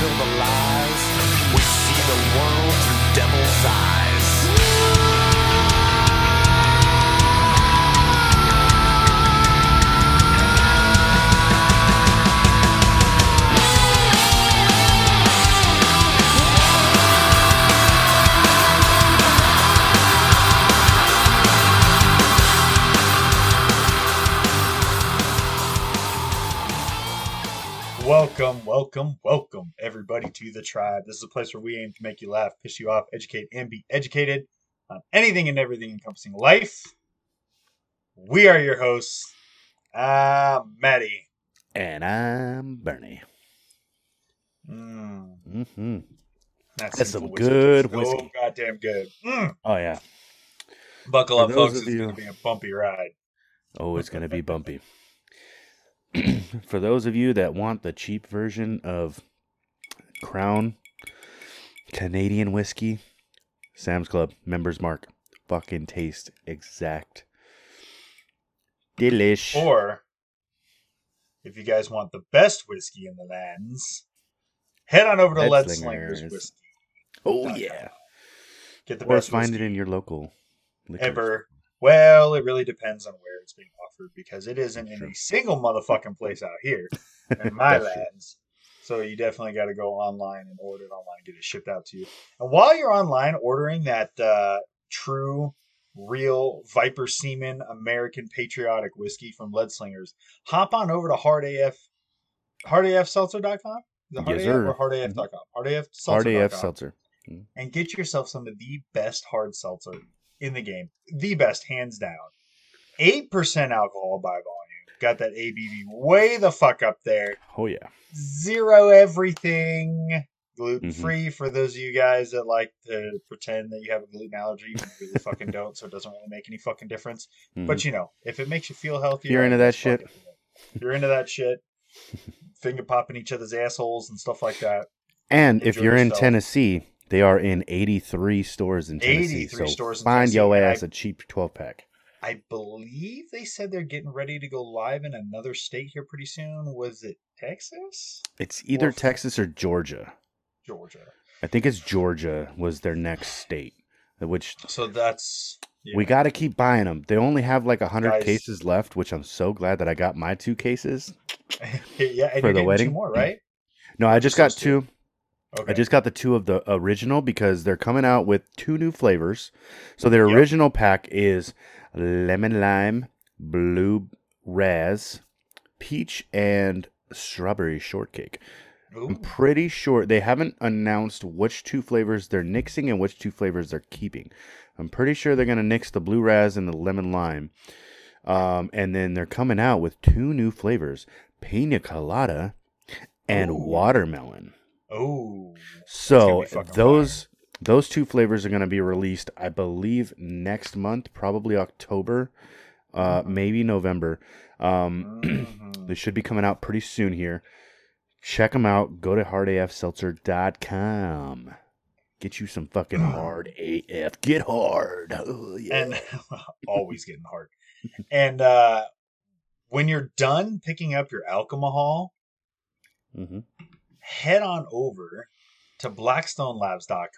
spill the lies. We see the world through devil's eyes. Welcome, welcome, welcome, everybody to the tribe. This is a place where we aim to make you laugh, piss you off, educate, and be educated on anything and everything encompassing life. We are your hosts. I'm Maddie. And I'm Bernie. Mm, hmm that's That's simple some whiskey. good So whiskey. goddamn good. Mm. Oh yeah. Buckle For up, folks. It's you- going to be a bumpy ride. Oh, it's gonna be bumpy. For those of you that want the cheap version of Crown Canadian whiskey, Sam's Club members mark. Fucking taste exact. Delish. Or, if you guys want the best whiskey in the lands, head on over to Lead Lead Slingers. Slingers Whiskey. oh yeah. Get the Or best find whiskey. it in your local. liquor ever. Well, it really depends on where it's being offered because it isn't in a single motherfucking place out here in my lands. So you definitely got to go online and order it online, and get it shipped out to you. And while you're online ordering that uh, true, real Viper Seaman American patriotic whiskey from Lead Slingers, hop on over to Hard AF, hardafseltzer.com. Is it Hard Yes, AF sir. or hardaf.com? Hard Hardafseltzer.com AF seltzer. and get yourself some of the best hard seltzer in the game. The best, hands down. 8% alcohol by volume. Got that ABV way the fuck up there. Oh yeah. Zero everything. Gluten Mm-hmm. free for those of you guys that like to pretend that you have a gluten allergy. You really fucking don't, so it doesn't really make any fucking difference. Mhm. But you know, if it makes you feel healthier, You're into that shit? it. You're into that shit, finger popping each other's assholes and stuff like that. And if you're in. Tennessee, they are in 83 stores in Tennessee. 83 so stores in find your ass a cheap 12 pack. I believe they said they're getting ready to go live in another state here pretty soon. Was it Texas? It's either Or- Texas or Georgia. Georgia. I think it's Georgia was their next state, which So that's we got to keep buying them. They only have like 100 Guys- cases left, which I'm so glad that I got my two cases. yeah, and for the wedding. two more, right? No, I just got two. two. Okay. I just got the two of the original because they're coming out with two new flavors. So their Yep. original pack is lemon lime, blue raz, peach, and strawberry shortcake. I'm pretty sure they haven't announced which two flavors they're nixing and which two flavors they're keeping. I'm pretty sure they're gonna nix the blue raz and the lemon lime. Um, and then they're coming out with two new flavors: pina colada and Ooh. watermelon. Oh. So those those two flavors are going to be released, I believe, next month, probably October, uh, Mhm. maybe November. Um, Mhm. they should be coming out pretty soon here. Check them out. Go to hardafseltzer.com. Get you some fucking hard AF. Get hard. Oh, yeah. and always getting hard. And uh when you're done picking up your alcohol, Mhm. Head on over to blackstonelabs.com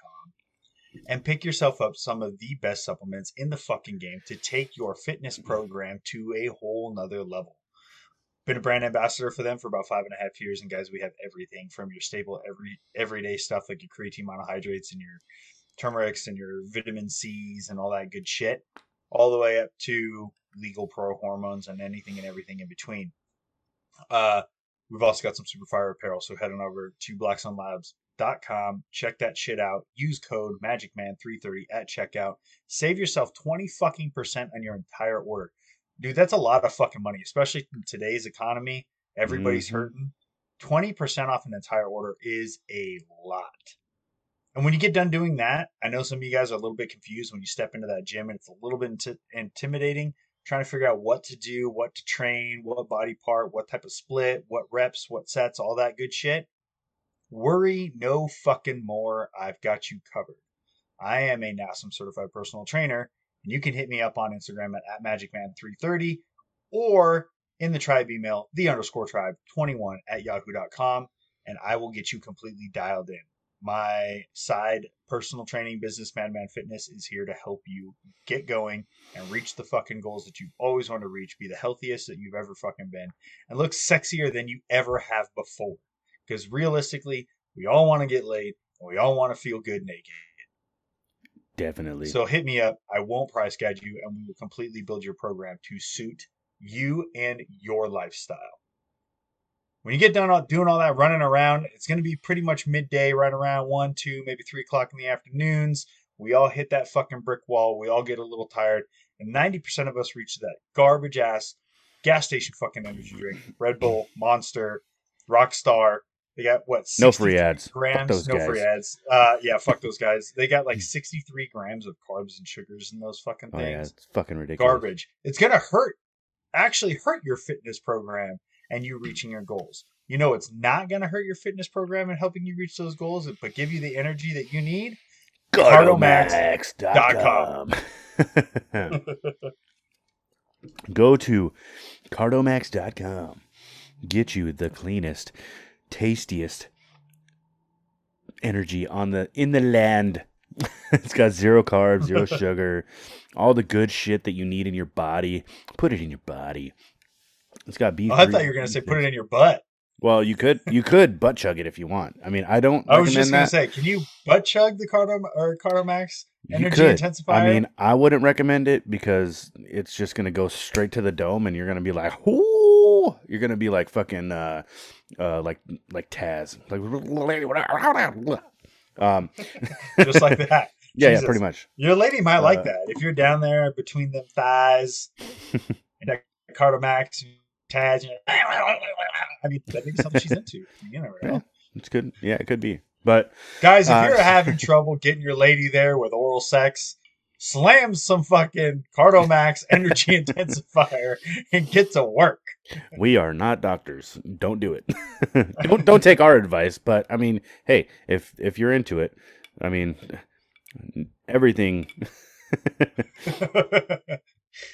and pick yourself up some of the best supplements in the fucking game to take your fitness program to a whole nother level. Been a brand ambassador for them for about five and a half years, and guys, we have everything from your staple every everyday stuff like your creatine monohydrates and your turmerics and your vitamin C's and all that good shit, all the way up to legal pro hormones and anything and everything in between. Uh, we've also got some super fire apparel, so head on over to blackstonelabs.com, check that shit out. Use code MagicMan330 at checkout. Save yourself 20 fucking percent on your entire order. Dude, that's a lot of fucking money, especially in today's economy. Everybody's Mhm. hurting. 20% off an entire order is a lot. And when you get done doing that, I know some of you guys are a little bit confused when you step into that gym and it's a little bit inti- intimidating trying to figure out what to do, what to train, what body part, what type of split, what reps, what sets, all that good shit. Worry no fucking more. I've got you covered. I am a NASM certified personal trainer, and you can hit me up on Instagram at, at MagicMan330 or in the tribe email, the underscore tribe 21 at yahoo.com. and I will get you completely dialed in. My side personal training business, Madman Fitness, is here to help you get going and reach the fucking goals that you've always wanted to reach, be the healthiest that you've ever fucking been, and look sexier than you ever have before. Because realistically, we all want to get laid and we all want to feel good naked. Definitely. So hit me up. I won't price guide you, and we will completely build your program to suit you and your lifestyle. When you get done all- doing all that running around, it's going to be pretty much midday, right around one, two, maybe three o'clock in the afternoons. We all hit that fucking brick wall. We all get a little tired, and ninety percent of us reach that garbage ass gas station fucking energy drink, Red Bull, Monster, Rockstar. They got what? no free ads. Grams. no guys. free ads. Uh, yeah, fuck those guys. They got like 63 grams of carbs and sugars in those fucking things. Oh yeah, it's fucking ridiculous. Garbage. It's gonna hurt. Actually, hurt your fitness program and you reaching your goals. You know, it's not gonna hurt your fitness program and helping you reach those goals, but give you the energy that you need. Cardomax.com. Go to cardomax.com. Get you the cleanest, tastiest energy on the in the land. it's got zero carbs, zero sugar, all the good shit that you need in your body. Put it in your body. It's got beef. Oh, I thought you were gonna say put it in your butt. Well, you could you could butt chug it if you want. I mean, I don't I was just gonna that. say, can you butt chug the Cardo or Cardomax energy intensifier? I mean, I wouldn't recommend it because it's just gonna go straight to the dome, and you're gonna be like, "Ooh!" You're gonna be like fucking, uh, uh, like like Taz, like, um, just like that. yeah, yeah, pretty much. Your lady might Uh, like that. If you're down there between them thighs and that Cardomax Taz, I mean, that may be something she's into. You never know. Yeah. It's good. Yeah, it could be, but Guys, if Uh, you're having trouble getting your lady there with oral sex, slam some fucking Cardomax energy intensifier and get to work. we are not doctors. Don't do it. don't don't take our advice. But I mean, hey, if if you're into it, I mean, everything.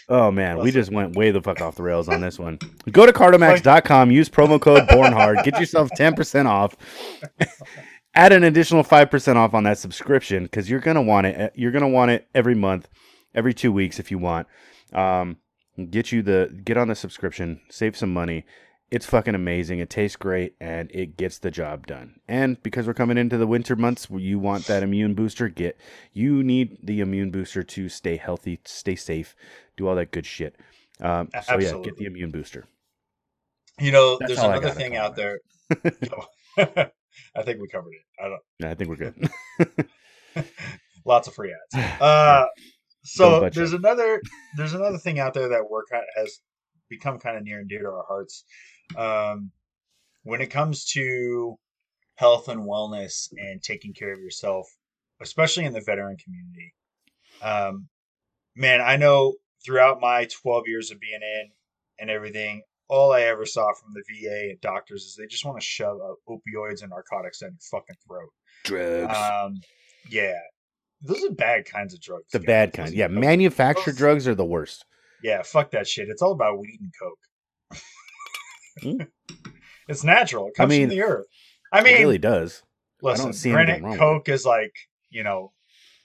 Oh man, we just went way the fuck off the rails on this one. Go to cardomax.com, use promo code BORNHARD, get yourself 10% off. Add an additional 5% off on that subscription because you're gonna want it. You're gonna want it every month, every two weeks if you want. Um, get you the get on the subscription, save some money. It's fucking amazing. It tastes great and it gets the job done. And because we're coming into the winter months, you want that immune booster, get you need the immune booster to stay healthy, stay safe, do all that good shit. Um, so yeah, get the immune booster. You know, That's there's another thing out there. I think we covered it. I don't. Yeah, I think we're good. Lots of free ads. Uh, so there's another there's another thing out there that we're kind has become kind of near and dear to our hearts. Um, when it comes to health and wellness and taking care of yourself, especially in the veteran community. Um, man, I know throughout my 12 years of being in and everything, all I ever saw from the VA and doctors is they just want to shove uh, opioids and narcotics down your fucking throat. Drugs. Um, yeah, those are bad kinds of drugs. the guys. bad kind. Yeah, dope. manufactured those- drugs are the worst. Yeah, fuck that shit. It's all about weed and coke. Hmm. It's natural. It I comes mean, from the earth. I mean, it really does. listen, don't see granted, anything wrong with coke is like you know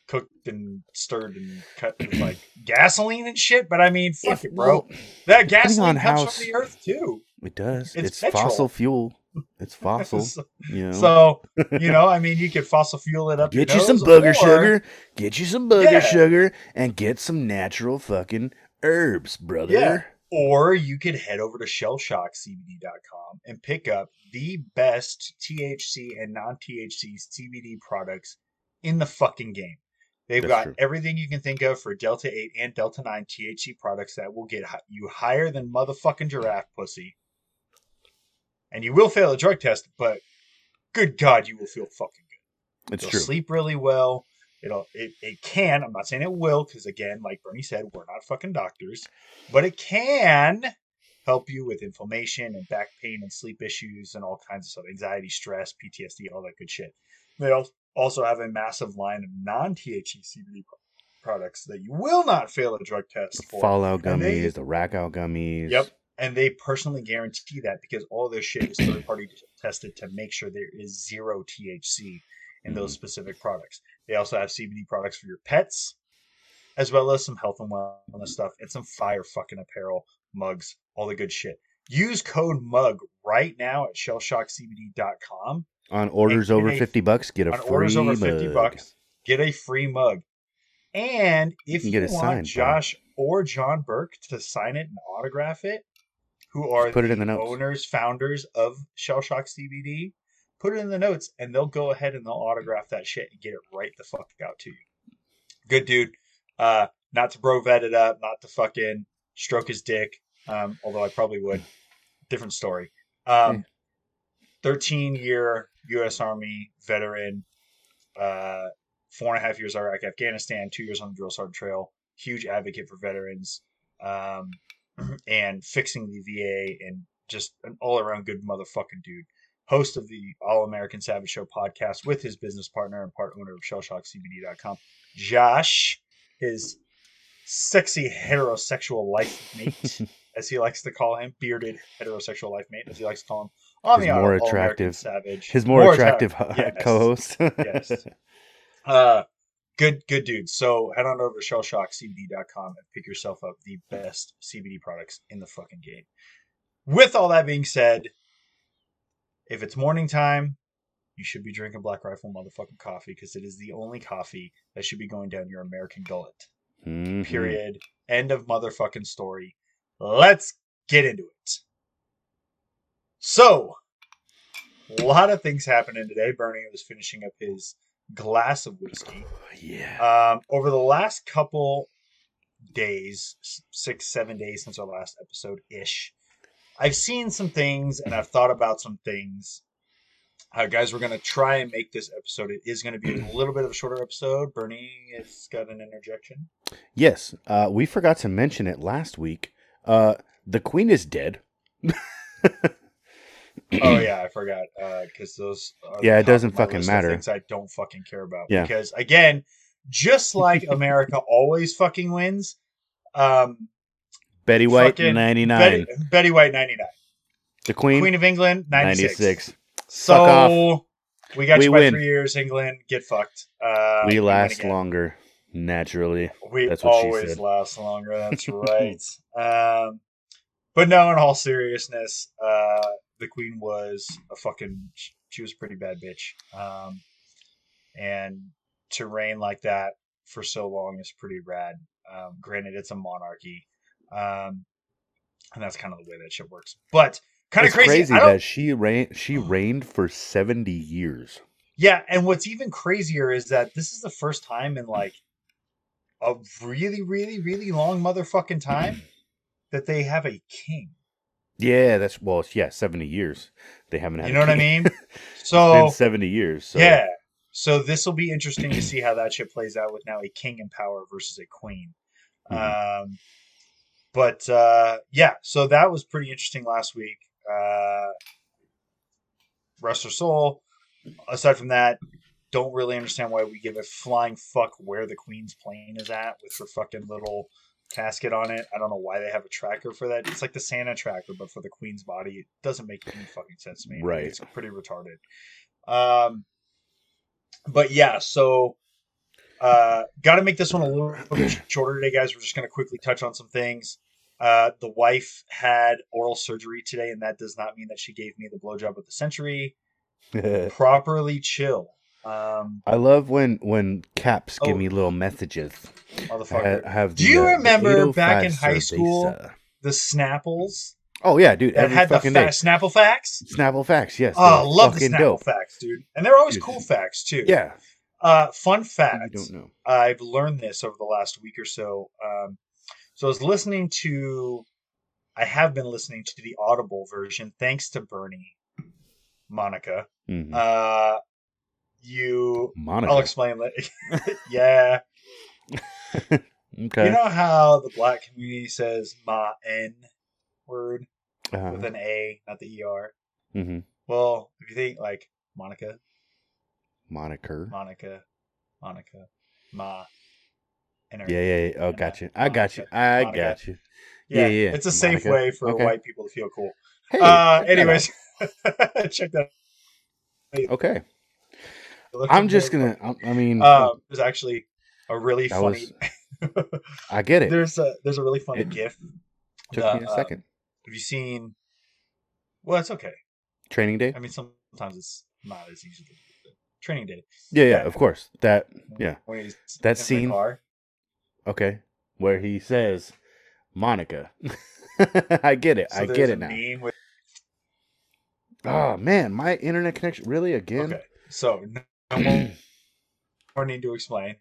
cooked and stirred and cut with like gasoline and shit. But I mean, fuck If- it, bro. well, that gasoline on comes how from the earth too. It does. It's It's, fossil fuel. It's fossil. so, You know. so, you know, I mean, you could fossil fuel it up. get your you some booger or- sugar. Get you some booger Yeah. sugar, and get some natural fucking herbs, brother. Yeah. Or you could head over to shellshockcbd.com and pick up the best THC and non THC CBD products in the fucking game. They've That's got true. everything you can think of for Delta 8 and Delta 9 THC products that will get you higher than motherfucking giraffe pussy. And you will fail a drug test, but good God, you will feel fucking good. It's You'll true. sleep really well. It'll it, it can. I'm not saying it will, because again, like Bernie said, we're not fucking doctors, but it can help you with inflammation and back pain and sleep issues and all kinds of stuff, anxiety, stress, PTSD, all that good shit. Al- also have a massive line of non-THC CBD products that you will not fail a drug test for. Fallout And they- gummies, the rack out gummies. Yep. and they personally guarantee that because all their shit is third party tested to make sure there is zero THC in those mm-hmm. specific products. They also have CBD products for your pets, as well as some health and wellness stuff and some fire fucking apparel, mugs, all the good shit. Use code MUG right now at shellshockcbd.com. On orders over a- fifty bucks, get a orders over 50 mug. bucks, get a free mug. And if You you, can get it want signed, bro. Josh or John Burke to sign it and autograph it, who are Put it in the notes. owners, founders of Shell Shock CBD, put it in the notes and they'll go ahead and they'll autograph that shit and get it right the fuck out to you. Good dude. Uh, not to bro vet it up, not to fucking stroke his dick, um, although I probably would. Different story. Um, 13 year U.S. Army veteran, uh, four and a half years Iraq, Afghanistan, two years on the drill sergeant trail, huge advocate for veterans, um, and fixing the VA, and just an all around good motherfucking dude. Host of the All American Savage Show podcast with his business partner and part owner of ShellshockCBD.com, Josh, his sexy heterosexual life mate, as he likes to call him, bearded heterosexual life mate, as he likes to call him, His the more attractive- Savage. His more, attract- attractive yes. co-host. Yes. Uh, good, good dude. So head on over to shellshockcbd.com and pick yourself up the best CBD products in the fucking game. With all that being said, if it's morning time, you should be drinking Black Rifle motherfucking coffee because it is the only coffee that should be going down your American gullet. Mhm. Period. End of motherfucking story. Let's get into it. So, a lot of things happening today. Bernie was finishing up his glass of whiskey. Yeah. Um, over the last couple days, six, seven days since our last episode ish, I've seen some things and I've thought about some things. Uh, guys, we're going to try and make this episode. It is going to be a little bit of a shorter episode. Bernie has got an interjection. Yes. Uh, we forgot to mention it last week. Uh, the queen is dead. Oh yeah, I forgot. Because those. Are Yeah, it doesn't fucking matter. Things I don't fucking care about. Yeah. Because again, just like America always fucking wins. Um, Betty White, 99. Betty, Betty White, ninety nine. the queen, Queen of England, ninety six. 96. So we got We you by win. three years, England. Get fucked. Uh, we last longer, naturally. We That's what she always said. last longer. That's right. um, but no, in all seriousness, uh, the queen was a fucking. She was a pretty bad bitch. Um, and to reign like that for so long is pretty rad. Um, granted, it's a monarchy, um, and that's kind of the way that shit works. But kind of crazy. crazy that she reigned, she reigned for 70 years. Yeah, and what's even crazier is that this is the first time in like a really, really, really long motherfucking time that they have a king. Yeah, that's well, yeah, 70 years. They haven't had You know what I mean? So 70 years. So. yeah, so this will be interesting to see how that shit plays out with now a king in power versus a queen. Mhm. Um, but uh, yeah, so that was pretty interesting last week. Uh, rest her soul. Aside from that, don't really understand why we give a flying fuck where the queen's plane is at with her fucking little casket on it. I don't know why they have a tracker for that. It's like the Santa tracker, but for the queen's body. It doesn't make any fucking sense to me. Right. It's pretty retarded. Um, but yeah, so uh, got to make this one a little bit shorter today, guys. We're just going to quickly touch on some things. Uh, the wife had oral surgery today, and that does not mean that she gave me the blowjob of the century. Properly chill, um, I love when when caps give Oh. me little messages. Motherfucker. ha- have Do you uh, remember back in 805 high school the Snapples Oh yeah, dude. that Every had the fucking fa- day. Snapple facts? Snapple facts, yes. Oh, I love the Snapple dope. facts, dude. And they're always Dude. cool facts too. Yeah. Uh, fun You I don't know. I've learned this over the last week or so. Um, so I was listening to, I have been listening to the Audible version, thanks to Bernie, Monica. Mhm. Uh, you, Monica. I'll explain later. yeah, okay. you know how the black community says "ma n" word uh with an A, not the er. hmm Well, if you think like Monica, Moniker. Monica, Monica, Ma, and Yeah, yeah, yeah. Oh, And, got you. I got you. I Monica. got you. Yeah, Yeah, yeah. It's a safe Monica. way for Okay. white people to feel cool. Hey. uh, anyways, check that. out. Okay. I'm just gonna. I, I mean, Um, there's actually a really funny. was. I get it. there's a there's a really funny It GIF. Took the, me a uh, second. Have you seen? Well, it's okay. Training day. I mean, sometimes it's not as easy to do. Training day. Yeah, yeah. yeah. Of course. That. Yeah. When he's That scene- car. Okay. Where he says, "Monica." I get it. So I get it now. with- Oh man, my internet connection really again. okay, so more, more need to explain.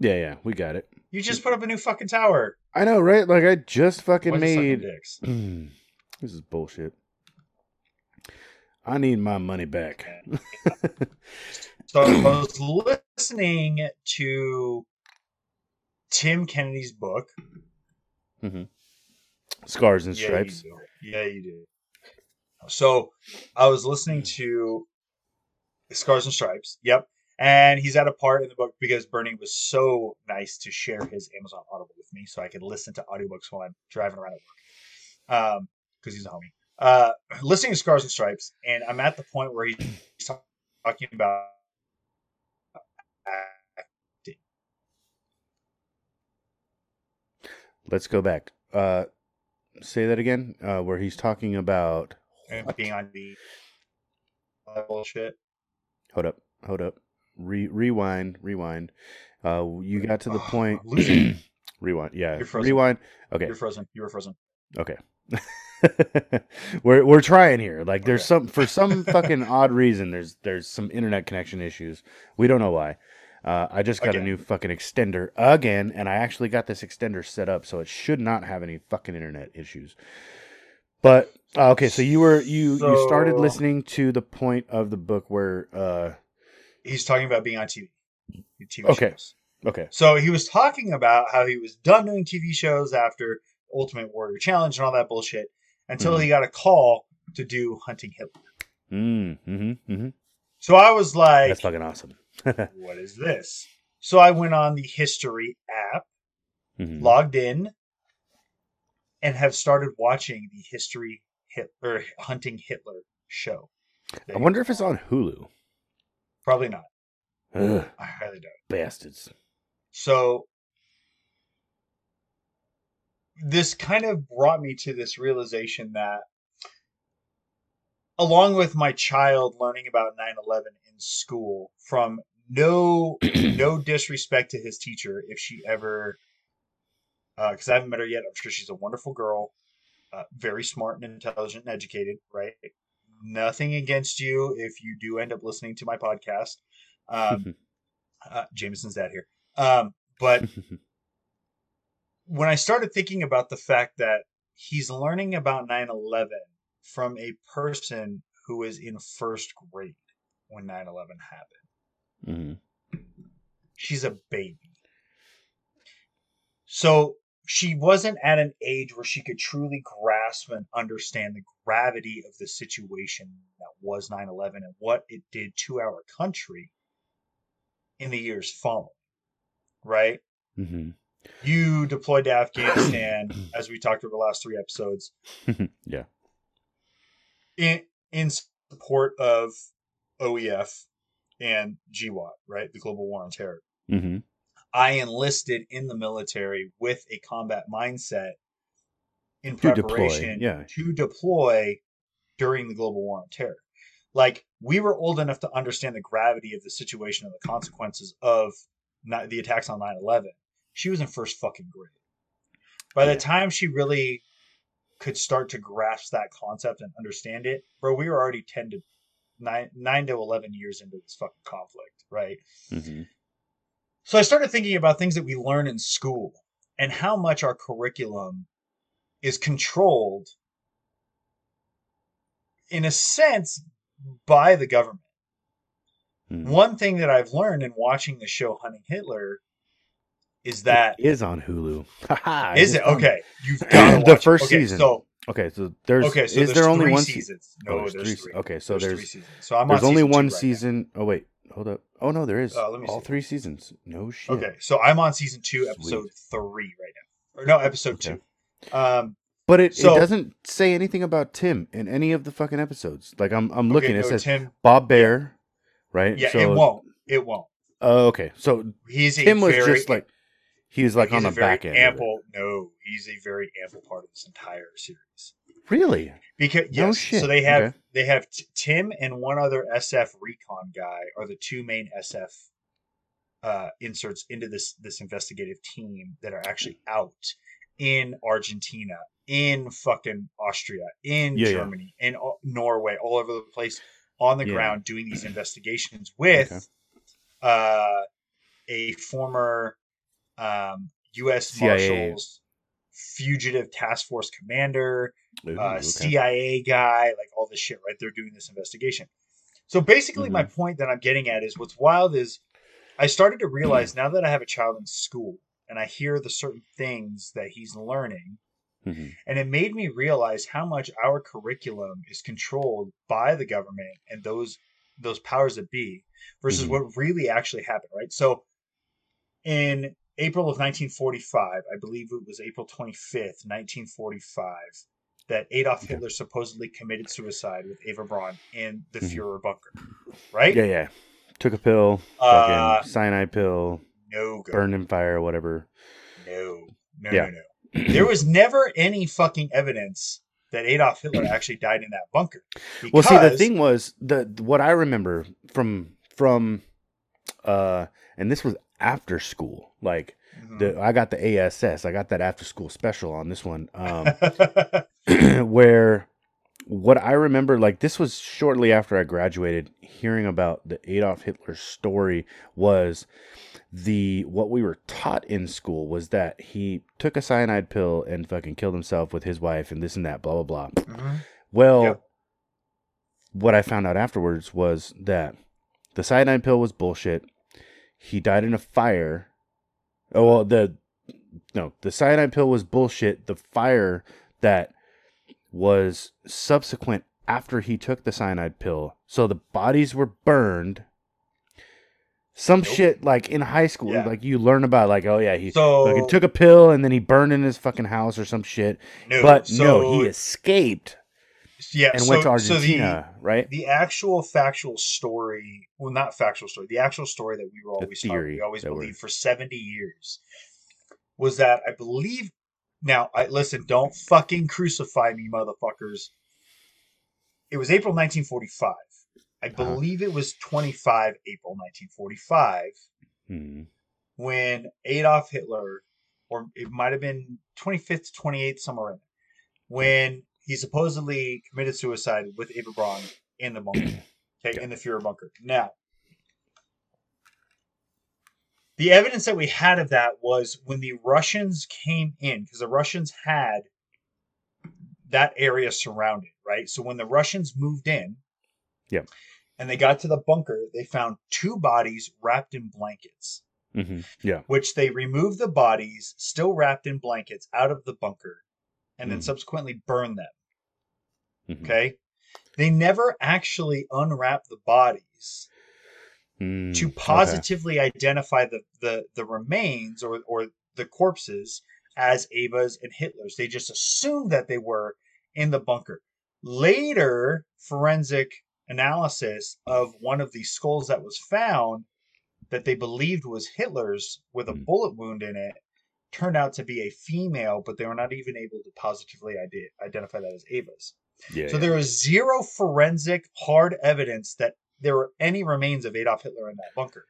Yeah, yeah, we got it. You just put up a new fucking tower. I know, right? Like I just fucking Bunch of sucking made. dicks. this is bullshit. I need my money back. So I was listening to Tim Kennedy's book. Mm-hmm. Scars and Yeah, stripes. you do. Yeah, you do. So I was listening to Scars and Stripes. Yep. And he's at a part in the book because Bernie was so nice to share his Amazon Audible with me so I could listen to audiobooks while I'm driving around at work. Um, because he's a homie. Uh, listening to Scars and Stripes, and I'm at the point where he's talking about acting. Let's go back. Uh, say that again. Uh, where he's talking about. being on the bullshit. Hold up. Hold up. Re- rewind. Rewind. Uh, you got to the Oh, point. Rewind. Yeah. You're frozen. Rewind. Okay. You're frozen. You were frozen. Okay. we're we're trying here. Like there's Okay. some for some fucking odd reason there's there's some internet connection issues. We don't know why. Uh, I just got a new fucking extender again, and I actually got this extender set up, so it should not have any fucking internet issues. But uh, okay, so you were you you started listening to the point of the book where uh He's talking about being on TV. TV Okay. shows. okay So he was talking about how he was done doing TV shows after Ultimate Warrior Challenge and all that bullshit until Mhm. he got a call to do Hunting Hitler. mm, mm-hmm, mm-hmm. So I was like, that's fucking awesome. what is this? So I went on the history app, Mhm. logged in, and have started watching the history hit or Hunting Hitler show. I wonder if it's on Hulu. Probably not. Ugh, I highly doubt. it. bastards. So this kind of brought me to this realization that along with my child learning about 9/11 in school from no no disrespect to his teacher if she ever because I haven't met her yet. I'm sure she's a wonderful girl, uh, very smart and intelligent and educated. Right? Nothing against you if you do end up listening to my podcast. Um, uh, Jameson's dad here. Um, but when I started thinking about the fact that he's learning about 9 11 from a person who was in first grade when 9 11 happened, Mhm. she's a baby. So she wasn't at an age where she could truly grasp and understand the gravity of the situation that was 9 11 and what it did to our country in the years following. Right? Mhm. You deployed to Afghanistan, as we talked over the last three episodes, yeah. in in support of OEF and GWOT, right? The Global War on Terror. hmm I enlisted in the military with a combat mindset in To deploy, preparation yeah. to deploy during the Global War on Terror. Like we were old enough to understand the gravity of the situation and the consequences of not, the attacks on 9/11. She was in first fucking grade. By Yeah. the time she really could start to grasp that concept and understand it, bro, we were already 10 to 9, 9 to 11 years into this fucking conflict, right? hmm So I started thinking about things that we learn in school and how much our curriculum is controlled, in a sense, by the government. Mhm. One thing that I've learned in watching the show Hunting Hitler is that It is on Hulu. Is it okay? You've got The first season. So Okay, so there's okay, so is there's there only three one se- seasons? oh, No, there's, there's three. Okay, so three there's seasons. So I'm there's on only one right now. season. Oh wait, hold up. Oh no, there is Uh, let me all see. three seasons. No shit. Okay, so I'm on season two, episode three right now, or no, episode Okay. two. Um, But it, So- it doesn't say anything about Tim in any of the fucking episodes. Like I'm I'm okay, looking, no, it says Tim. Bob Baer, right? Yeah, so, it won't. It won't. Oh, okay. So He's Tim was very, just like he was like on the back end. Ample. No, he's a very ample part of this entire series. Really? Because No yes, shit, so they have okay. they have T- Tim and one other SF recon guy are the two main SF uh, inserts into this this investigative team that are actually out in Argentina, in fucking Austria, in Yeah, yeah. Germany, in all- Norway, all over the place on the Yeah. ground doing these investigations with Okay. uh, a former um, U.S. CIA. Marshals fugitive task force commander Ooh, uh, okay. CIA guy, like all this shit, right? They're doing this investigation. So basically, my Mm-hmm. point that I'm getting at is what's wild is I started to realize now that I have a child in school and I hear the certain things that he's learning, Mhm. and it made me realize how much our curriculum is controlled by the government and those those powers that be versus Mhm. what really actually happened, right? So in April of 1945, I believe it was April 25th, 1945, that Adolf. Hitler supposedly committed suicide with Eva Braun in the Mhm. Führer bunker, right? Yeah, yeah. Took a pill, Uh, cyanide pill, no go. burned in fire, whatever. No, no, Yeah. no, no. There was never any fucking evidence that Adolf Hitler actually died in that bunker. Well, see, the thing was the what I remember from from uh, and this was after school. Like Mhm. the I got the ASS, I got that after school special on this one. Um, Mm-hmm. where what I remember, like this was shortly after I graduated, hearing about the Adolf Hitler story was the what we were taught in school was that he took a cyanide pill and fucking killed himself with his wife and this and that, blah blah blah. Mhm. Well, Yep. what I found out afterwards was that the cyanide pill was bullshit. He died in a fire. Oh well, the no, the cyanide pill was bullshit. The fire that was subsequent after he took the cyanide pill. So the bodies were burned. Some Nope. shit like in high school, Yeah. like you learn about, like oh yeah, he So fucking took a pill and then he burned in his fucking house or some shit. no, but so, no, he escaped yeah, and so, went to so the- Argentina, right? the actual factual story well not factual story the actual story that we were always taught, we always believed for 70 years was that i believe now i listen don't fucking crucify me motherfuckers it was april 1945 i Uh-huh. believe it was 25 april 1945 Hmm. when adolf hitler or it might have been 25th to 28th somewhere in there when he supposedly committed suicide with Eva Braun in the bunker, okay, in the Fuhrer bunker. Now, the evidence that we had of that was when the Russians came in, because the Russians had that area surrounded, right? So when the Russians moved in, yeah, and they got to the bunker, they found two bodies wrapped in blankets hmm Yeah. which they removed the bodies, still wrapped in blankets, out of the bunker, and then Mhm. subsequently burn them. Mhm. Okay? They never actually unwrap the bodies Mm, to okay. positively identify the, the, the remains or, or the corpses as Ava's and Hitler's. They just assumed that they were in the bunker. Later, forensic analysis of one of the skulls that was found that they believed was Hitler's with a Hmm. bullet wound in it turned out to be a female, but they were not even able to positively ide- identify that as Ava's. Yeah. So yeah. there was zero forensic hard evidence that there were any remains of Adolf Hitler in that bunker.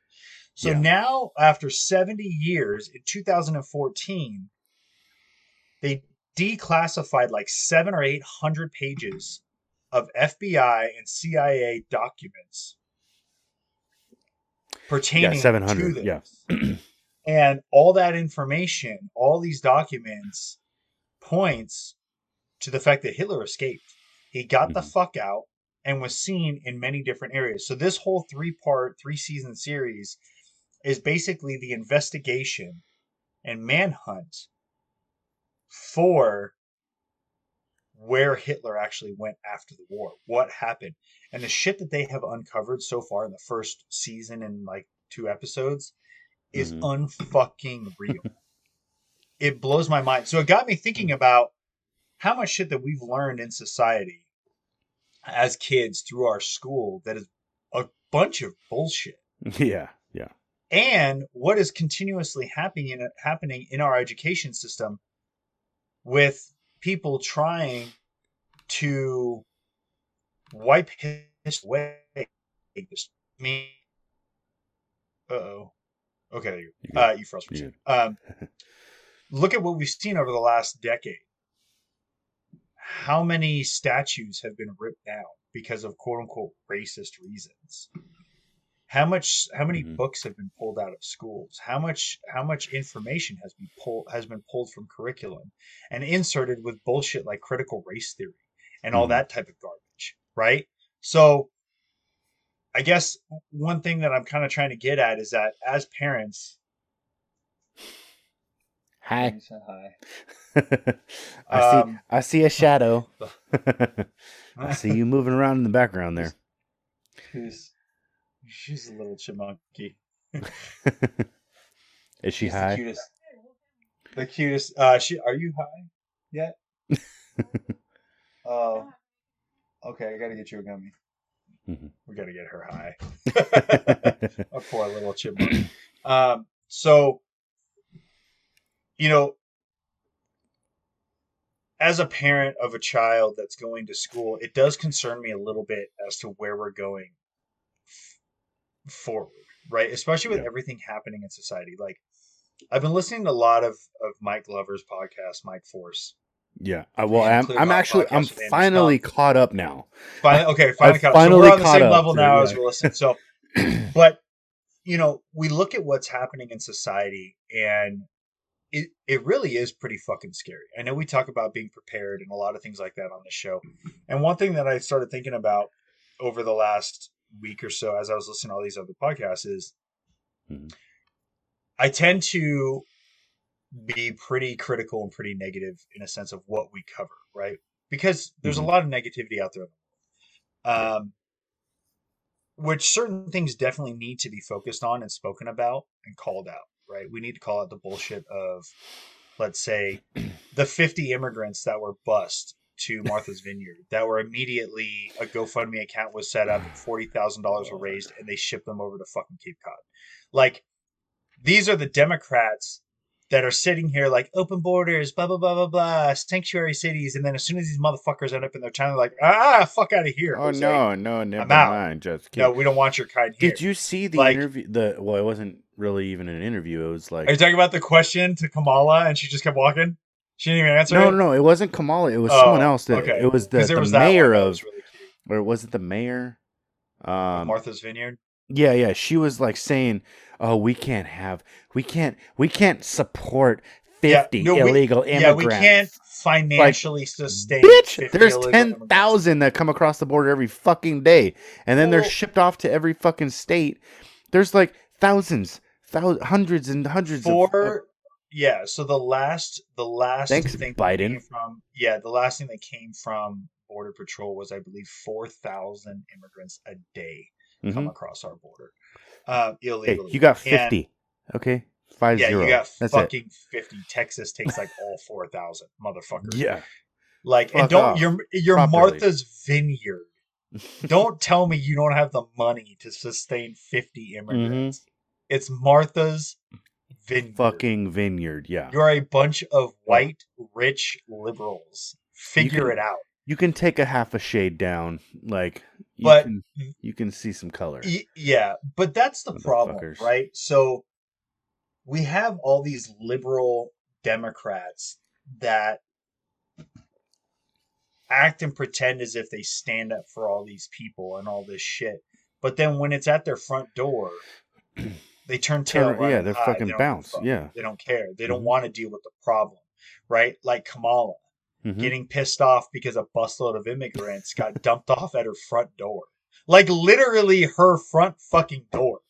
So Yeah. now, after 70 years, in 2014, they declassified like seven or eight hundred pages of FBI and CIA documents pertaining Yeah, 700, to this. yeah. and all that information, all these documents points to the fact that Hitler escaped. He got the Mhm. fuck out and was seen in many different areas. So this whole three-part, three-season series is basically the investigation and manhunt for where Hitler actually went after the war, what happened, and the shit that they have uncovered so far in the first season and like two episodes is Mhm. unfucking real. it blows my mind. So it got me thinking about how much shit that we've learned in society as kids through our school that is a bunch of bullshit Yeah, yeah. and what is continuously happening in, happening in our education system with people trying to wipe his away. Just me. Uh oh. Okay, You uh, you froze. for a second. Um, look at what we've seen over the last decade. How many statues have been ripped down because of quote unquote racist reasons? How much how many Mhm. books have been pulled out of schools? How much how much information has been pulled has been pulled from curriculum and inserted with bullshit like critical race theory and all Mhm. that type of garbage, right? So I guess one thing that I'm kind of trying to get at is that as parents, Hi. Hi. I see. Um, I see a shadow. I see you moving around in the background there. Who's she's a little chipmunky. Is she She's The cutest. The cutest. Uh, she. Are you high yet? Oh. okay, I gotta get you a gummy. Mhm. We gotta get her high. a poor little chipmunk. Um. So. You know. As a parent of a child that's going to school, it does concern me a little bit as to where we're going f- forward, right? Especially with Yeah. everything happening in society. Like, I've been listening to a lot of, of Mike Glover's podcast, Mike Force. Yeah. I, well, I'm. I'm actually. I'm finally caught up now. Finally, okay, finally I've caught up. So we're on the same up level now as we're listening. So, but you know, we look at what's happening in society, and it it really is pretty fucking scary. I know we talk about being prepared and a lot of things like that on the show. And one thing that I started thinking about over the last week or so, as I was listening to all these other podcasts, is Mhm. I tend to be pretty critical and pretty negative in a sense of what we cover, right? Because there's Mhm. a lot of negativity out there. Um, which certain things definitely need to be focused on and spoken about and called out, right? We need to call out the bullshit of, let's say, the 50 immigrants that were bust to Martha's Vineyard that were immediately a GoFundMe account was set up, $40,000 were raised, and they shipped them over to fucking Cape Cod. Like, these are the Democrats that are sitting here like open borders, blah blah blah blah blah, sanctuary cities, and then as soon as these motherfuckers end up in their town, they're like, ah, fuck out of here. Oh Jose. no, no, never out. mind. Just no, we don't want your kind here. Did you see the Like- interview? The well, it wasn't really even an interview. It was like Are you talking about the question to Kamala and she just kept walking? She didn't even answer no, it. no, no. It wasn't Kamala. It was Oh, someone else. That okay. it was the, the was mayor of, really or was it the mayor? Um, Martha's Vineyard. Yeah, yeah. She was like saying, "Oh, we can't have, we can't, we can't support Yeah, fifty no, we- illegal immigrants." Yeah, we can't financially sustain. Bitch, 50 there's ten immigrants. that come across the border every fucking day, and then they're shipped off to every fucking state. There's like thousands, thou- hundreds and hundreds of. for yeah so the last the last Thanks, thing that Biden. came from yeah the last thing that came from border patrol was i believe 4000 immigrants a day Mhm. come across our border uh Hey, illegally you got And- fifty. okay, five yeah zero. you got That's it. fucking 50 texas takes like all 4000 motherfucker. Yeah. like Fuck and don't off. you're you're Properly. martha's vineyard don't tell me you don't have the money to sustain 50 immigrants it's martha's vineyard Mm-hmm. Fucking vineyard. Yeah. You're a bunch of white, rich liberals. Figure can- it out. You can take a half a shade down, like. You But- can, you can see some color. Y- yeah, but that's the problem, right? So we have all these liberal Democrats that act and pretend as if they stand up for all these people and all this shit. But then when it's at their front door, they turn tail. Turn- yeah, they're fucking They don't give a bounce. fuck. Yeah. They don't care. They don't Mhm. want to deal with the problem, right? Like Kamala. Mhm. getting pissed off because a busload of immigrants got dumped off at her front door. Like literally her front fucking door.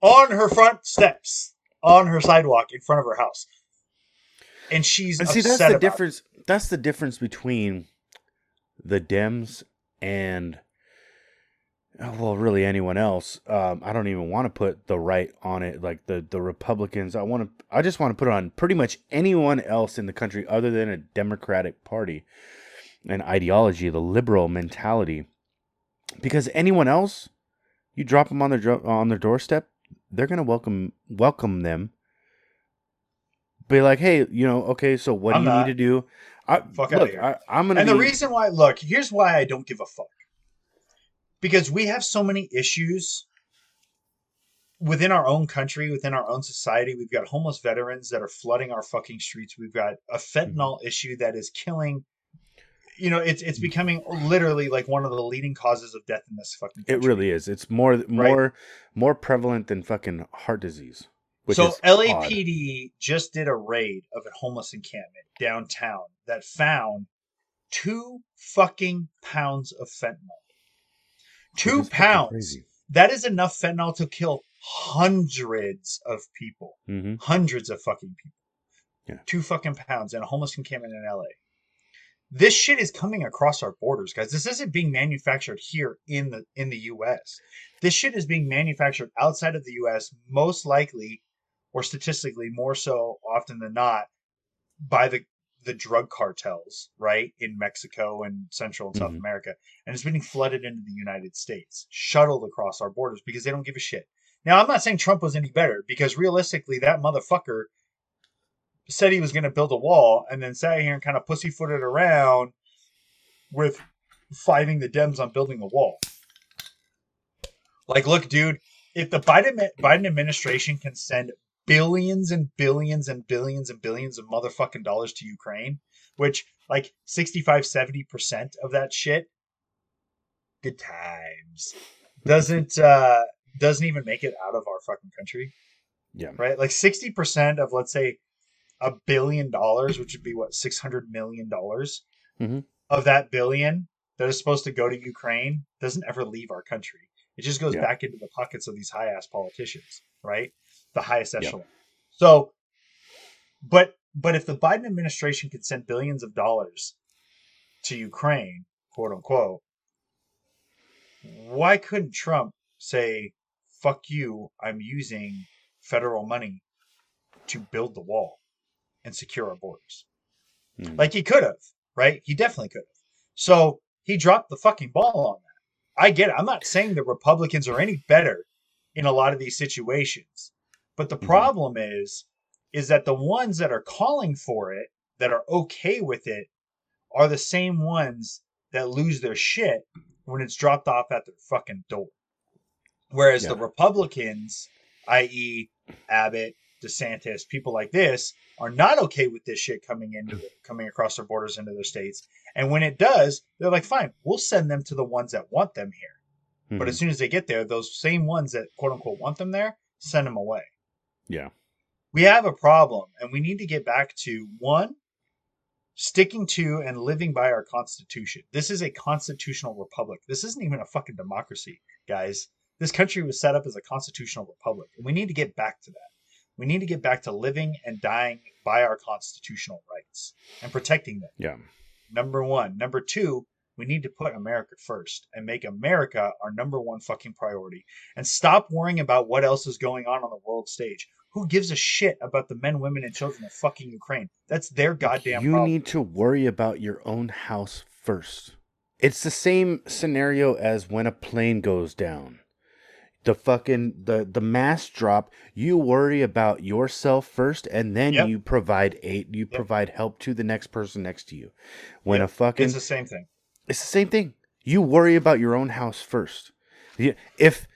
On her front steps, on her sidewalk in front of her house. And she's And see, that's the about it. difference. that's the difference between the Dems and well, really anyone else. Um, I don't even want to put the right on it, like the the Republicans. I want to. I just want to put it on pretty much anyone else in the country other than a Democratic Party and ideology, the liberal mentality. Because anyone else, you drop them on their on their doorstep, they're gonna welcome welcome them. Be like, hey, you know, okay, so what I'm do you not. need to do? I, Fuck look, here. I, I'm gonna. And the reason why, look, here's why I don't give a fuck. Because we have so many issues within our own country, within our own society. We've got homeless veterans that are flooding our fucking streets. We've got a mm-hmm. fentanyl issue that is killing. You know, it's it's mm-hmm. becoming literally like one of the leading causes of death in this fucking. Country. It really is. It's more more more prevalent than fucking heart disease. So is odd. LAPD just did a raid of a homeless encampment downtown that found two fucking pounds of fentanyl. Two pounds. That is enough fentanyl to kill hundreds of people. Mhm. Hundreds of fucking people. Yeah. Two fucking pounds in a homeless encampment in LA. This shit is coming across our borders, guys. This isn't being manufactured here in the in the US. This shit is being manufactured outside of the US, most likely or statistically more so often than not by the the drug cartels, right, in Mexico and Central and South Mhm. America, and it's being flooded into the United States, shuttled across our borders because they don't give a shit. Now, I'm not saying Trump was any better because realistically, that motherfucker said he was going to build a wall and then sat here and kind of pussyfooted around with fighting the Dems on building a wall. Like, look, dude, if the Biden Biden administration can send billions and billions and billions and billions of motherfucking dollars to Ukraine, which like 65 70% of that shit good times doesn't uh doesn't even make it out of our fucking country, Yeah. right? Like 60% of let's say a billion dollars, which would be what 600 million dollars Mhm. of that billion that is supposed to go to Ukraine doesn't ever leave our country. It just goes Yeah. back into the pockets of these high ass politicians, right? The highest Yeah. echelon. So, but but if the Biden administration could send billions of dollars to Ukraine, quote unquote, why couldn't Trump say, "Fuck you"? I'm using federal money to build the wall and secure our borders. Mhm. Like he could have, right? He definitely could have. So he dropped the fucking ball on that. I get it. I'm not saying the Republicans are any better in a lot of these situations. But the Mhm. problem is, is that the ones that are calling for it, that are okay with it, are the same ones that lose their shit when it's dropped off at their fucking door. Whereas the Republicans, i.e., Abbott, DeSantis, people like this, are not okay with this shit coming into coming across their borders into their states. And when it does, they're like, fine, we'll send them to the ones that want them here. But Mhm. as soon as they get there, those same ones that quote unquote want them there, send them away. Yeah. We have a problem, and we need to get back to one, sticking to and living by our Constitution. This is a constitutional republic. This isn't even a fucking democracy, guys. This country was set up as a constitutional republic, and we need to get back to that. We need to get back to living and dying by our constitutional rights and protecting them. Yeah. Number one. Number two, we need to put America first and make America our number one fucking priority and stop worrying about what else is going on on the world stage. Who gives a shit about the men, women, and children of fucking Ukraine? That's their goddamn you problem. need to worry about your own house first. It's the same scenario as when a plane goes down. The fucking the the mass drop, you worry about yourself first and then Yep. you provide aid, you Yep. provide help to the next person next to you. When Yep. a fucking it's the same thing. It's the same thing. You worry about your own house first. If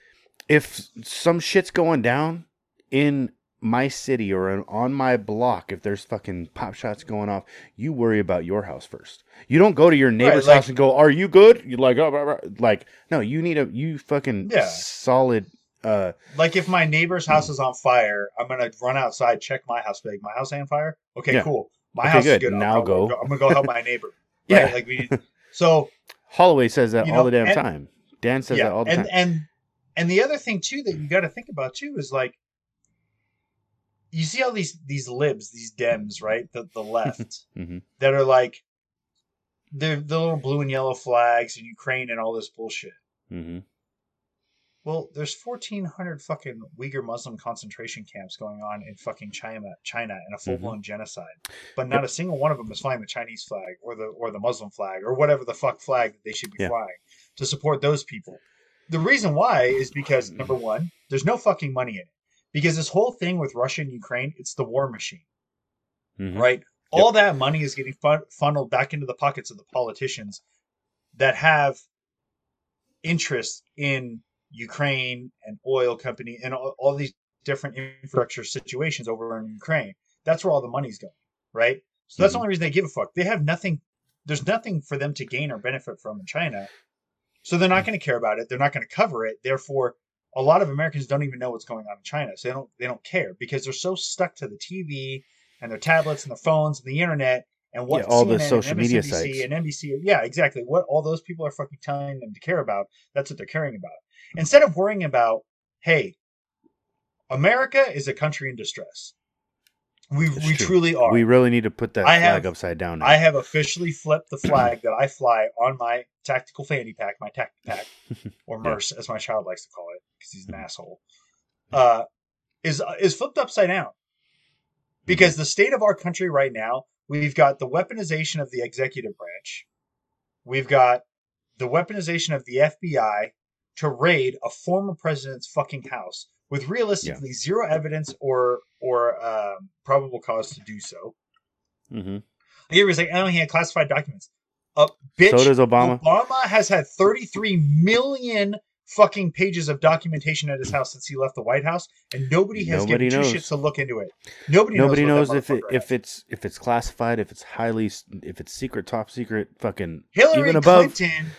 if some shit's going down in my city or on my block, if there's fucking pop shots going off, you worry about your house first. You don't go to your neighbor's like- house and go, "Are you good?" You're like, "Oh, blah, blah." like no, you need a you fucking Yeah. solid. Uh, Like if my neighbor's house is on fire, I'm gonna run outside, check my house, be like, my house on fire. Okay, Yeah. cool. My Okay, house good. is good. Now go. I'm gonna go help my neighbor. Yeah. Right? Like we need, so Holloway says that all know, the damn and- time. Dan says that all the and time. and and the other thing too that you got to think about too is like you see all these these libs, these Dems, right? The the left Mhm. that are like they're the little blue and yellow flags and Ukraine and all this bullshit. hmm Well, there's 1,400 fucking Uyghur Muslim concentration camps going on in fucking China, China, and a full blown genocide. But not a single one of them is flying the Chinese flag or the or the Muslim flag or whatever the fuck flag that they should be Yeah. flying to support those people. The reason why is because number one, there's no fucking money in it. Because this whole thing with Russia and Ukraine, it's the war machine, hmm right? All that money is getting fun- funneled back into the pockets of the politicians that have interest in Ukraine and oil company and all, all these different infrastructure situations over in Ukraine. That's where all the money's going, right? So that's the Mhm. only reason they give a fuck. They have nothing. There's nothing for them to gain or benefit from in China, so they're not going to care about it. They're not going to cover it. Therefore, a lot of Americans don't even know what's going on in China, so they don't they don't care because they're so stuck to the TV and their tablets and their phones and the internet and what Yeah, all the CNN and social media sites. and NBC. Yeah, exactly. What all those people are fucking telling them to care about. That's what they're caring about. Instead of worrying about, hey, America is a country in distress. We we true. truly are. We really need to put that I flag have- upside down now. I have officially flipped the flag that I fly on my tactical fanny pack, my tac pack, or Yeah. As my child likes to call it, because he's an asshole. Uh, is is flipped upside down because the state of our country right now, we've got the weaponization of the executive branch, we've got the weaponization of the FBI to raid a former president's fucking house with realistically zero evidence or or um, probable cause to do so. hmm He was like, "Oh, he had classified documents." Uh, bitch. So does Obama. Obama has had 33 million fucking pages of documentation at his house since he left the White House, and nobody has Nobody given two shits to look into it. Nobody, Nobody knows, knows if it if it's if it's classified, if it's highly, if it's secret, top secret, fucking Hillary even above Clinton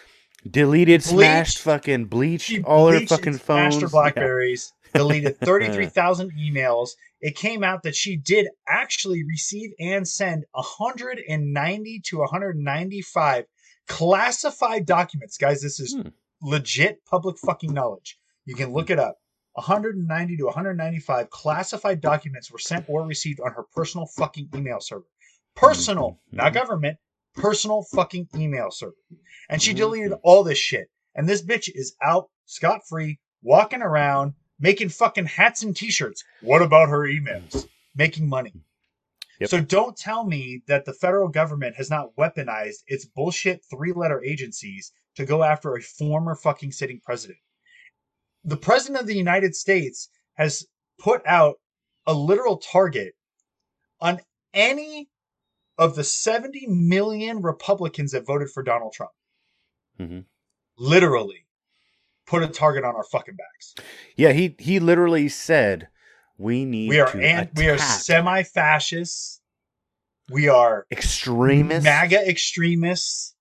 deleted, Bleached. smashed, fucking bleached all her bleached and fucking smashed phones. her Blackberries, deleted 33,000 emails. It came out that she did actually receive and send 190 to 195 classified documents. Guys, this is Hmm. legit public fucking knowledge. You can look it up. 190 to 195 classified documents were sent or received on her personal fucking email server. Personal, Mhm. not government, personal fucking email server. And she Mhm. deleted all this shit. And this bitch is out scot free, walking around, making fucking hats and t shirts. What about her emails? Making money. Yep. So don't tell me that the federal government has not weaponized its bullshit three letter agencies to go after a former fucking sitting president. The president of the United States has put out a literal target on any of the 70 million Republicans that voted for Donald Trump. Mhm. Literally put a target on our fucking backs. Yeah, he he literally said we need We are to and we are semi-fascists. We are extremists. MAGA extremists.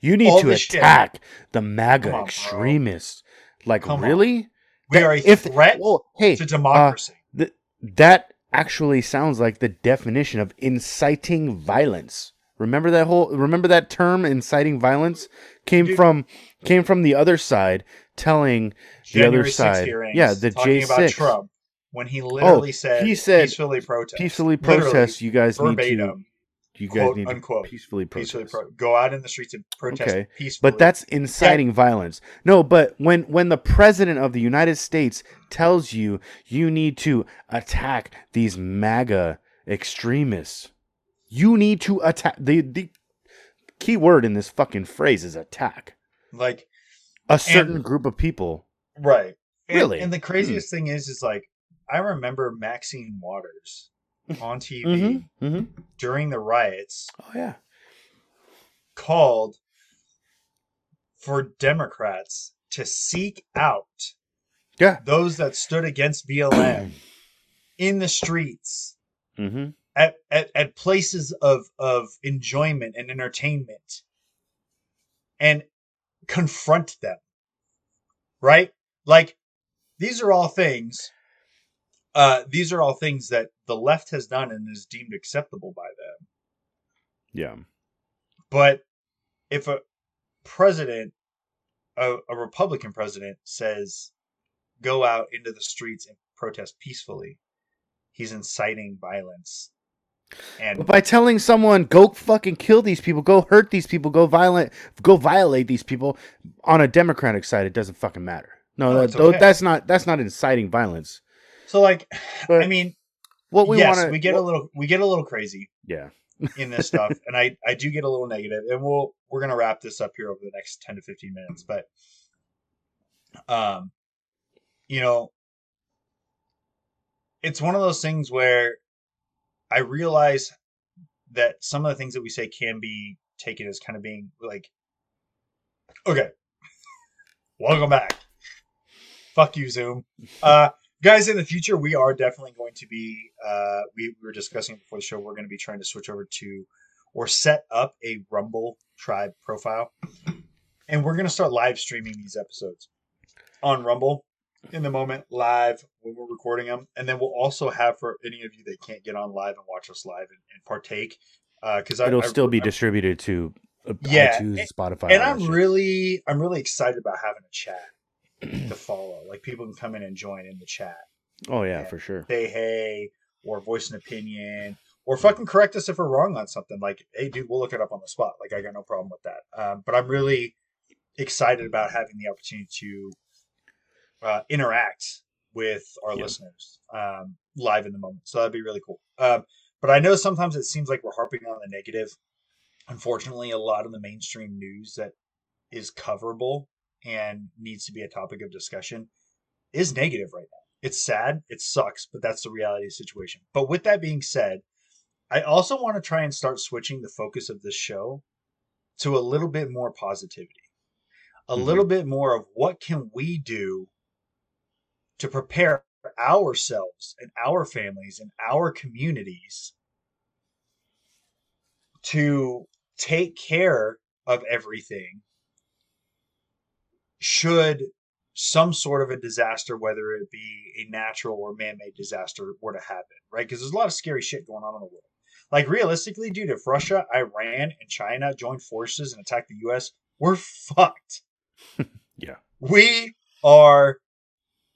you need to this shit. attack the MAGA on, bro. extremists. Like Come on. really? We That- are a if- threat Well, hey, to democracy. th- that actually sounds like the definition of inciting violence. Remember that whole remember that term inciting violence came Dude. from came from the other side telling the other side. hearings, Yeah, the talking about J6 Trump when he oh, literally said he said peacefully protest. peacefully Literally. You guys need to verbatim, you guys quote, need to peacefully protest. peacefully pro- go out in the streets and protest Okay, peacefully. But that's inciting violence. No, but when when the president of the United States tells you you need to attack these MAGA extremists, you need to attack. The the key word in this fucking phrase is attack like a certain group of people. right. And- Really? And, the craziest hmm. thing is, is like I remember Maxine Waters on TV Mm-hmm. Mm-hmm. during the riots Oh yeah. called for Democrats to seek out Yeah. those that stood against BLM in the streets Mm-hmm. at, at, at places of, of enjoyment and entertainment and confront them. Right? Like, these are all things, uh, these are all things that the left has done and is deemed acceptable by them. Yeah. But if a president, a, a Republican president, says, go out into the streets and protest peacefully, he's inciting violence. And But by telling someone go fucking kill these people, go hurt these people, go violent, go violate these people on a Democratic side, it doesn't fucking matter. No, No, that, okay. that's not that's not inciting violence. So like But I mean, what we yes, want we get a little we get a little crazy yeah. in this stuff and I I do get a little negative and we'll we're going to wrap this up here over the next 10 to 15 minutes, but um you know it's one of those things where I realize that some of the things that we say can be taken as kind of being like, okay, welcome back. Fuck you, Zoom. Uh, guys, in the future, we are definitely going to be, uh, we, we were discussing before the show, we're going to be trying to switch over to or set up a Rumble tribe profile. And we're going to start live streaming these episodes on Rumble in the moment live when we're recording them and then we'll also have for any of you that can't get on live and watch us live and, and partake because It'll still be distributed to uh, Yeah, iTunes, and- Spotify. and i'm shit. really i'm really excited about having a chat to follow. Like people can come in and join in the chat. Oh yeah, for sure. say hey or voice an opinion or fucking correct us if we're wrong on something. Like hey dude we'll look it up on the spot. Like i got no problem with that. Um, but i'm really excited about having the opportunity to uh, interact with our Yeah. listeners um, live in the moment. So that'd be really cool. Um, but i know sometimes it seems like we're harping on the negative. Unfortunately a lot of the mainstream news that is coverable and needs to be a topic of discussion is negative right now. It's sad it sucks but that's the reality of the situation. But with that being said i also want to try and start switching the focus of this show to a little bit more positivity. A Mhm. little bit more of what can we do to prepare ourselves and our families and our communities to take care of everything should some sort of a disaster, whether it be a natural or man-made disaster, were to happen, right? Because there's a lot of scary shit going on in the world. Like realistically, dude, if Russia, Iran, and China join forces and attack the U.S., we're fucked. Yeah. we are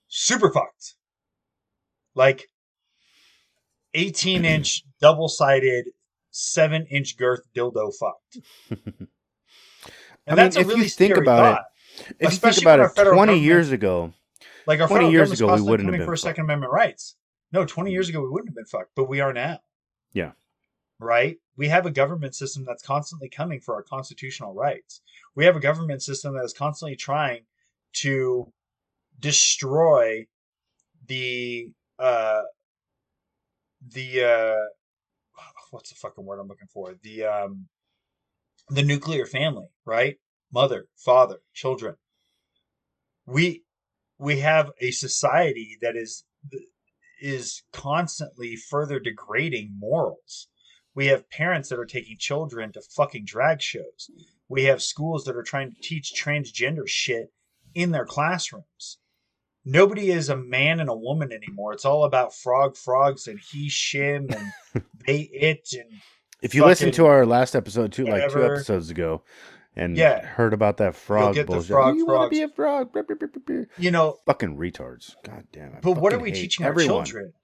super fucked. Like 18 inch double sided, seven inch girth dildo fucked. And I mean, that's a if you really think scary about it, If you think about it, 20 years ago, Like our 20 years ago, we wouldn't have coming been for. Second Amendment rights. No, 20 years ago we wouldn't have been fucked, but we are now. Yeah. Right? We have a government system that's constantly coming for our constitutional rights. We have a government system that is constantly trying to destroy the uh the uh what's the fucking word I'm looking for? The um the nuclear family, right? Mother, father, children. We we have a society that is is constantly further degrading morals. We have parents that are taking children to fucking drag shows. We have schools that are trying to teach transgender shit in their classrooms. Nobody is a man and a woman anymore. It's all about frog frogs and he shim and they it and if you listen to our last episode too, like two episodes ago, and Yeah. heard about that frog get the bullshit, frog you want to be a frog? You know Fucking retards. God damn it. But what are we teaching our children?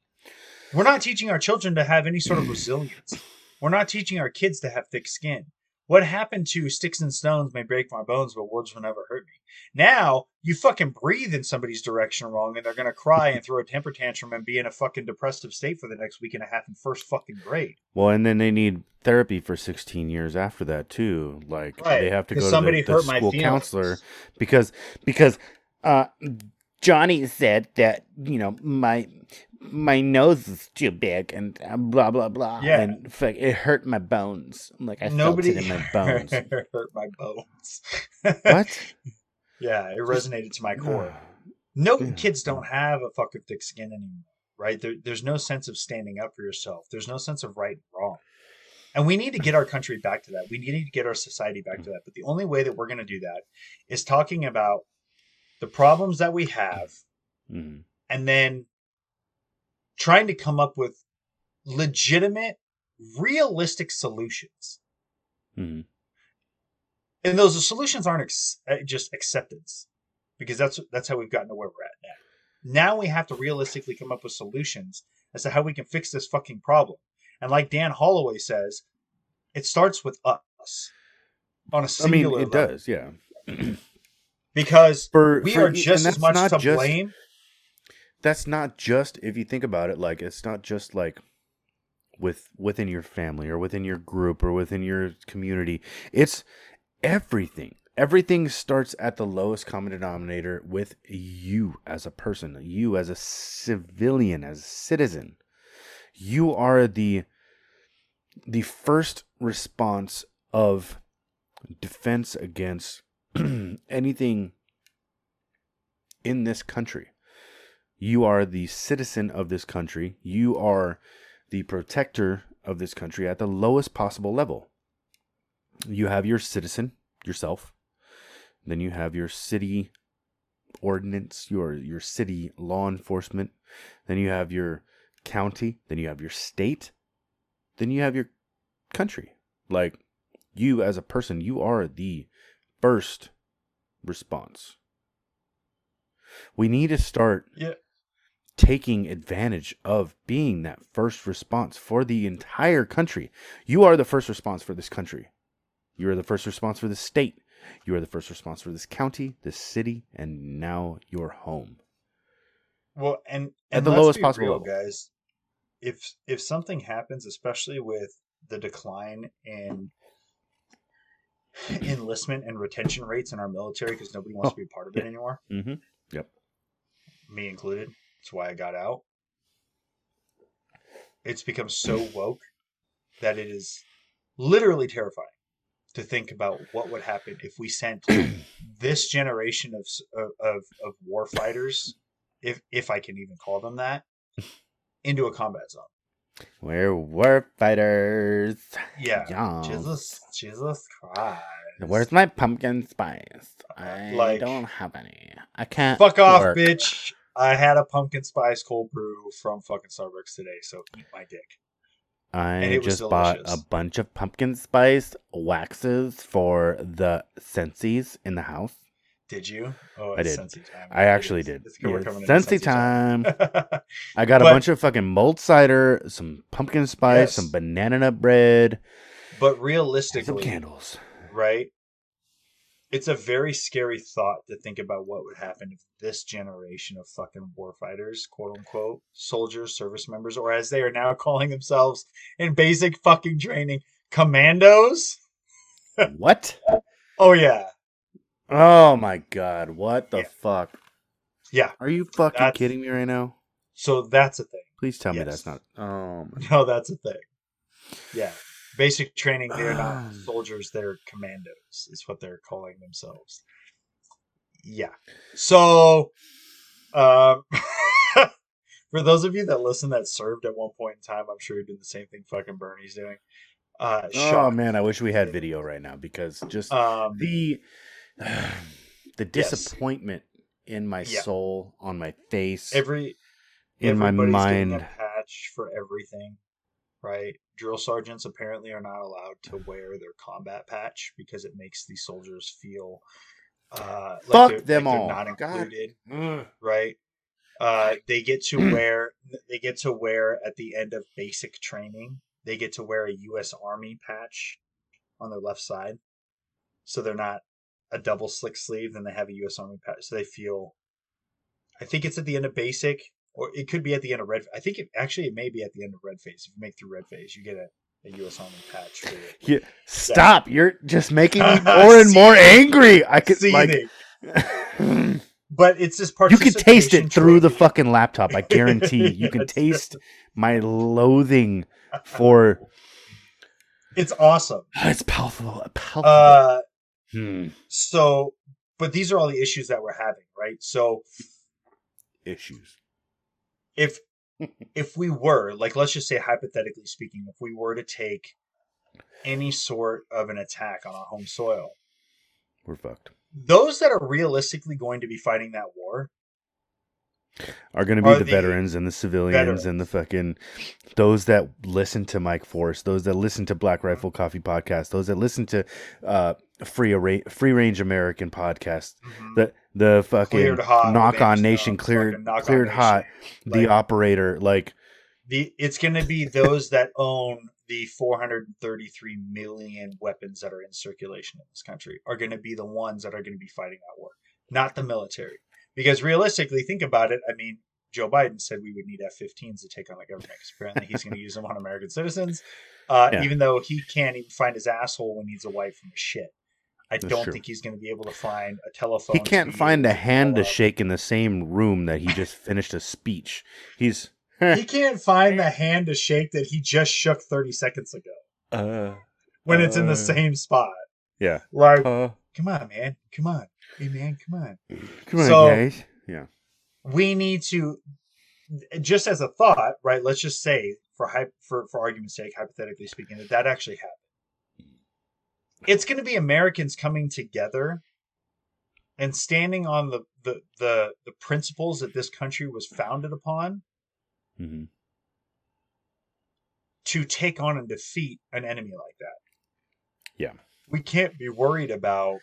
We're not teaching our children to have any sort of resilience. We're not teaching our kids to have thick skin. What happened to sticks and stones may break my bones, but words will never hurt me. Now you fucking breathe in somebody's direction wrong, and they're gonna cry and throw a temper tantrum and be in a fucking depressive state for the next week and a half in first fucking grade. Well, and then they need therapy for 16 years after that too. Like Right, they have to go to somebody the, the my school counselor because because uh, Johnny said that you know my my nose is too big and uh, blah blah blah. Yeah. and fuck, it hurt my bones. Like I Nobody felt it in my bones. hurt my bones. what? yeah, it resonated to my core. no kids don't have a fucking thick skin anymore right there, there's no sense of standing up for yourself there's no sense of right and wrong and we need to get our country back to that we need to get our society back to that but the only way that we're going to do that is talking about the problems that we have Mhm. and then trying to come up with legitimate realistic solutions Mhm. and those solutions aren't ex- uh, just acceptance because that's that's how we've gotten to where we're at now now we have to realistically come up with solutions as to how we can fix this fucking problem. And like Dan Holloway says, it starts with us on a I singular mean, it level. does, yeah. because For we for- are just as much to just- blame. That's not just if you think about it. Like it's not just like with within your family or within your group or within your community. It's everything. Everything starts at the lowest common denominator with you as a person, you as a civilian, as a citizen. You are the the first response of defense against anything in this country. You are the citizen of this country. You are the protector of this country at the lowest possible level. You have your citizen, yourself. Then you have your city ordinance, your your city law enforcement. Then you have your county. Then you have your state. Then you have your country. Like you as a person, you are the first response. We need to start Yeah. Taking advantage of being that first response for the entire country. You are the first response for this country. You are the first response for this state. You are the first response for this county, this city, and now your home. Well, and, At the lowest possible real, level. guys. If if something happens, especially with the decline in enlistment and retention rates in our military, because nobody wants Oh, to be a part of it anymore, Mm-hmm. Yep, me included. That's why I got out. It's become so woke that it is literally terrifying to think about what would happen if we sent this generation of of of, war fighters, if if I can even call them that, into a combat zone. We're war fighters. Yeah. Yeah. Jesus, Jesus Christ. Where's my pumpkin spice? I Like- don't have any. I can't. Fuck off, work. bitch. I had a pumpkin spice cold brew from fucking Starbucks today, so eat my dick. I And it was just bought a bunch of pumpkin spice waxes for the Scentsys in the house. Did you? Oh, I did. Scentsy time. I actually did. It's good we're Yeah, coming into Scentsy Scentsy time. I got a bunch of fucking mulled cider, some pumpkin spice, Yes. some banana nut bread, but and some realistically, candles. right? It's a very scary thought to think about what would happen if this generation of fucking warfighters, quote unquote, soldiers, service members, or as they are now calling themselves in basic fucking training, commandos. what? Oh yeah, Oh my god! What the Yeah. fuck? yeah. Are you fucking That's- kidding me right now? So that's a thing. Please tell me that's not. Oh my. No, that's a thing. Yeah. Basic training, they're not Um. soldiers, they're commandos, is what they're calling themselves. Yeah. So, um, for those of you that listen that served at one point in time, I'm sure you're doing the same thing fucking Bernie's doing. Uh, Oh man, I wish we had video right now because just Um, the the Yes. disappointment in my Yeah. soul, on my face, every in my mind. patch for everything, right? Drill sergeants apparently are not allowed to wear their combat patch because it makes the soldiers feel uh, like Fuck they're, them like all. not God. included, Ugh. right? Uh, they get to wear they get to wear at the end of basic training. They get to wear a U.S. Army patch on their left side, so they're not a double slick sleeve. Then they have a U.S. Army patch, so they feel. I think it's at the end of basic, or it could be at the end of red. I think it actually it may be at the end of red phase. If you make through red phase, you get a, a U.S. Army patch. For it. Yeah, stop! You're just making me more and more angry. I could like. Seething. but it's this part. you can taste it through the fucking laptop. I guarantee. You can taste my loathing for. It's awesome. It's palpable. Palpable. Uh, Hmm. so, but these are all the issues that we're having, right? So, Issues. If if we were like let's just say hypothetically speaking if we were to take any sort of an attack on our home soil We're fucked. those that are realistically going to be fighting that war Are going to be the the veterans and the civilians and the fucking those that listen to Mike Force, those that listen to Black Rifle Coffee podcast, those that listen to uh free Ara- free range American podcast, the the fucking hot knock on nation cleared cleared Nation. hot, the Like, operator like the it's going to be those that own the 433 million weapons that are in circulation in this country are going to be the ones that are going to be fighting that war, not the military. Because realistically, think about it. I mean, Joe Biden said we would need F-15s to take on the government because apparently he's going to use them on American citizens, uh, Yeah. even though he can't even find his asshole when he's away from his shit. I That's don't true. think he's going to be able to find a telephone. He can't find a hand to shake in the same room that he just finished a speech. He's He can't find the hand to shake that he just shook 30 seconds ago uh when it's in Uh. the same spot. yeah. Like, Uh, come on, man. Come on. Hey, man, come on. come on, So- guys. Yeah. We need to, just as a thought, right? Let's just say, for hy- for for argument's sake, hypothetically speaking, that that actually happened. It's going to be Americans coming together and standing on the, the the the principles that this country was founded upon hmm to take on and defeat an enemy like that. Yeah. We can't be worried about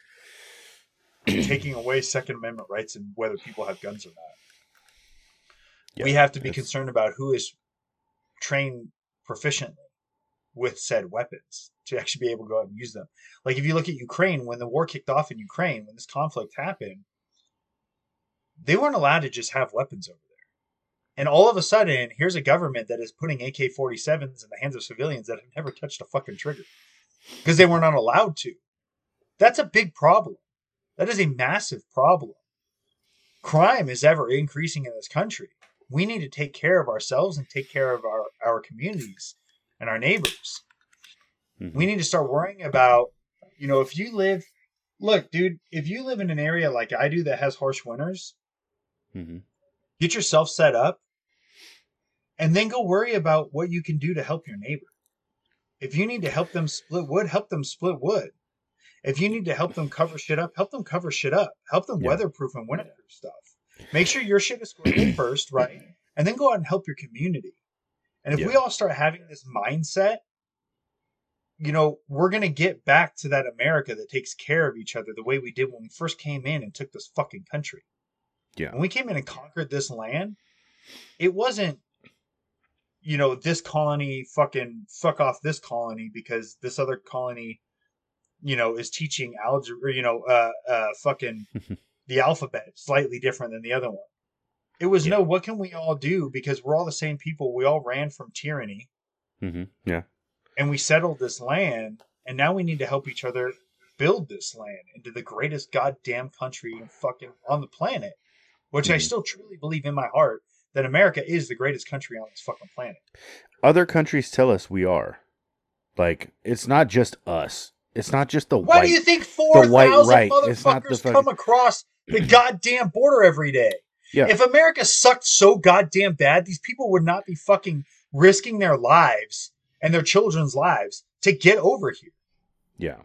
taking away Second Amendment rights and whether people have guns or not. we have to be concerned about who is trained proficiently with said weapons to actually be able to go out and use them. Like if you look at Ukraine, when the war kicked off in Ukraine, when this conflict happened, they weren't allowed to just have weapons over there. And all of a sudden, here's a government that is putting AK 47s in the hands of civilians that have never touched a fucking trigger because they were not allowed to. That's a big problem. That is a massive problem. Crime is ever increasing in this country. We need to take care of ourselves and take care of our, our communities and our neighbors. Mhm. We need to start worrying about, you know, if you live, look, dude, if you live in an area like I do that has harsh winters, Mhm. get yourself set up and then go worry about what you can do to help your neighbor. If you need to help them split wood, help them split wood. If you need to help them cover shit up, help them cover shit up. Help them Yeah. weatherproof and winterproof stuff. Make sure your shit is squared first, right? And then go out and help your community. And if we all start having this mindset, you know, we're going to get back to that America that takes care of each other the way we did when we first came in and took this fucking country. Yeah. When we came in and conquered this land, it wasn't, you know, this colony fucking fuck off this colony because this other colony, you know, is teaching algebra, you know, uh, uh, fucking the alphabet slightly different than the other one. It was Yeah. no, what can we all do? Because we're all the same people. We all ran from tyranny Mhm. Yeah. and we settled this land and now we need to help each other build this land into the greatest goddamn country fucking on the planet which i Mhm. still truly believe in my heart that america is the greatest country on this fucking planet Other countries tell us we are. Like it's not just us. It's not just the why white. do you think 4,000 right. It's not the motherfuckers come across the goddamn border every day Yeah. if america sucked so goddamn bad these people would not be fucking risking their lives and their children's lives to get over here yeah.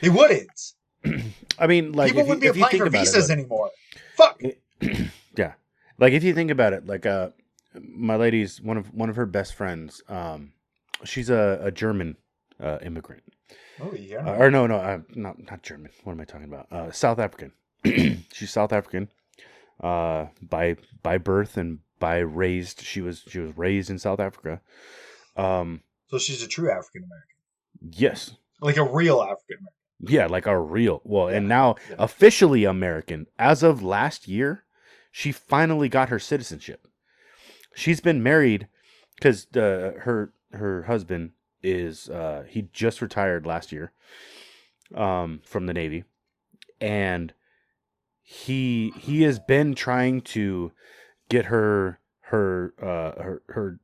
they wouldn't I mean, like people wouldn't be if you applying think for visas it, anymore. Fuck. yeah like if you think about it like uh my lady's one of one of her best friends um she's a, a german uh immigrant Oh yeah. uh, or no no uh, not not german what am i talking about uh south african she's south african uh by by birth and by raised she was she was raised in south africa. Um so she's a true African American, yes. Like a real African American. yeah like a real well and now yeah. officially american. As of last year she finally got her citizenship. She's been married because uh, her her husband is uh he just retired last year um from the navy. And he he has been trying to get her her uh her her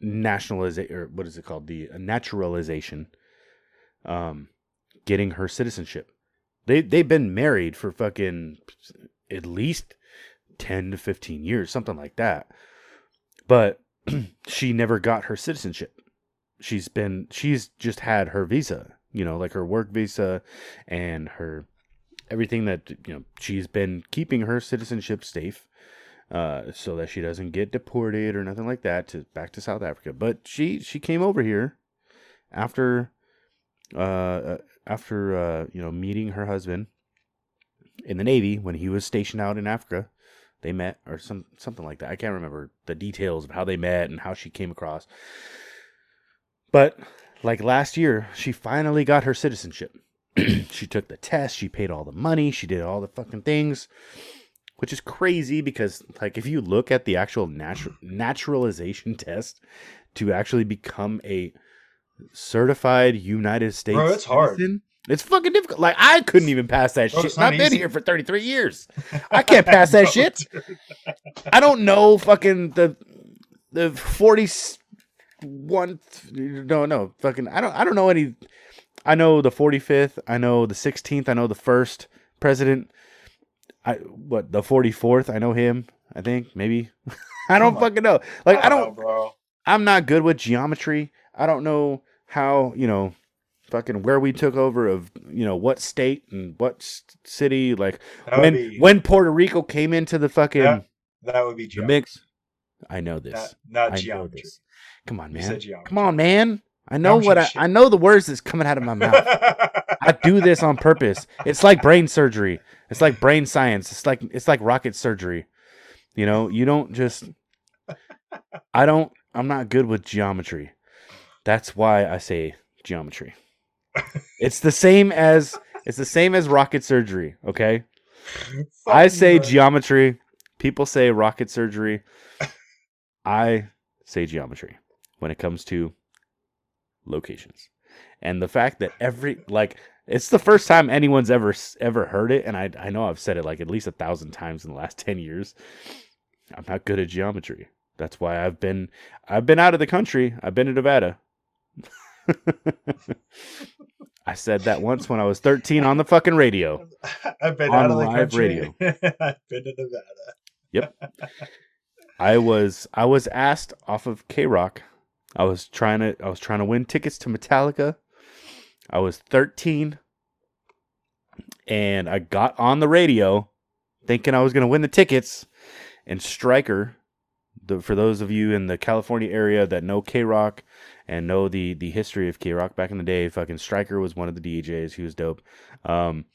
nationalization or what is it called? The uh, naturalization um getting her citizenship. They they've been married for fucking at least 10 to 15 years something like that. But she never got her citizenship. She's been she's just had her visa you know like her work visa and her everything that you know she's been keeping her citizenship safe uh, so that she doesn't get deported or nothing like that to back to South Africa. But she she came over here after uh, uh after uh you know meeting her husband in the navy when he was stationed out in Africa. they met or some something like that. I can't remember the details of how they met and how she came across. But like last year, she finally got her citizenship. she took the test, she paid all the money, she did all the fucking things, which is crazy because like if you look at the actual natural naturalization test to actually become a certified United States Bro, it's hard. citizen, it's fucking difficult. Like I couldn't even pass that Bro, shit. I've been here for 33 years. I can't pass that Bro, shit. dude. I don't know fucking the the 41 no no fucking I don't I don't know any I know the 45th, I know the 16th, I know the first president. I what, the 44th, I know him, I think, maybe. I don't my- fucking know. Like I know, don't bro. I'm not good with geometry. I don't know how, you know, fucking where we took over of, you know, what state and what city like That when be when Puerto Rico came into the fucking Yeah, that would be the geometry. mix. I know this. Not, not I geometry. this. Come on, You man. said geometry. Come on, man. I know what I, I know the words that's coming out of my mouth. I do this on purpose. It's like brain surgery. It's like brain science. It's like it's like rocket surgery. You know, you don't just I don't I'm not good with geometry. That's why I say geometry. It's the same as it's the same as rocket surgery, okay? I say geometry. People say rocket surgery. I say geometry when it comes to locations. And the fact that every like it's the first time anyone's ever ever heard it and I I know I've said it like at least a thousand times in the last 10 years. I'm not good at geometry. That's why I've been I've been out of the country. I've been to Nevada. I said that once when I was 13 on the fucking radio. I've been on out of the country. I've been to Nevada. Yep. I was I was asked off of KROQ. I was trying to I was trying to win tickets to Metallica. I was 13 and I got on the radio thinking I was going to win the tickets and Stryker the, for those of you in the California area that know KROQ and know the the history of KROQ back in the day, fucking Stryker was one of the DJs. He was dope. Um,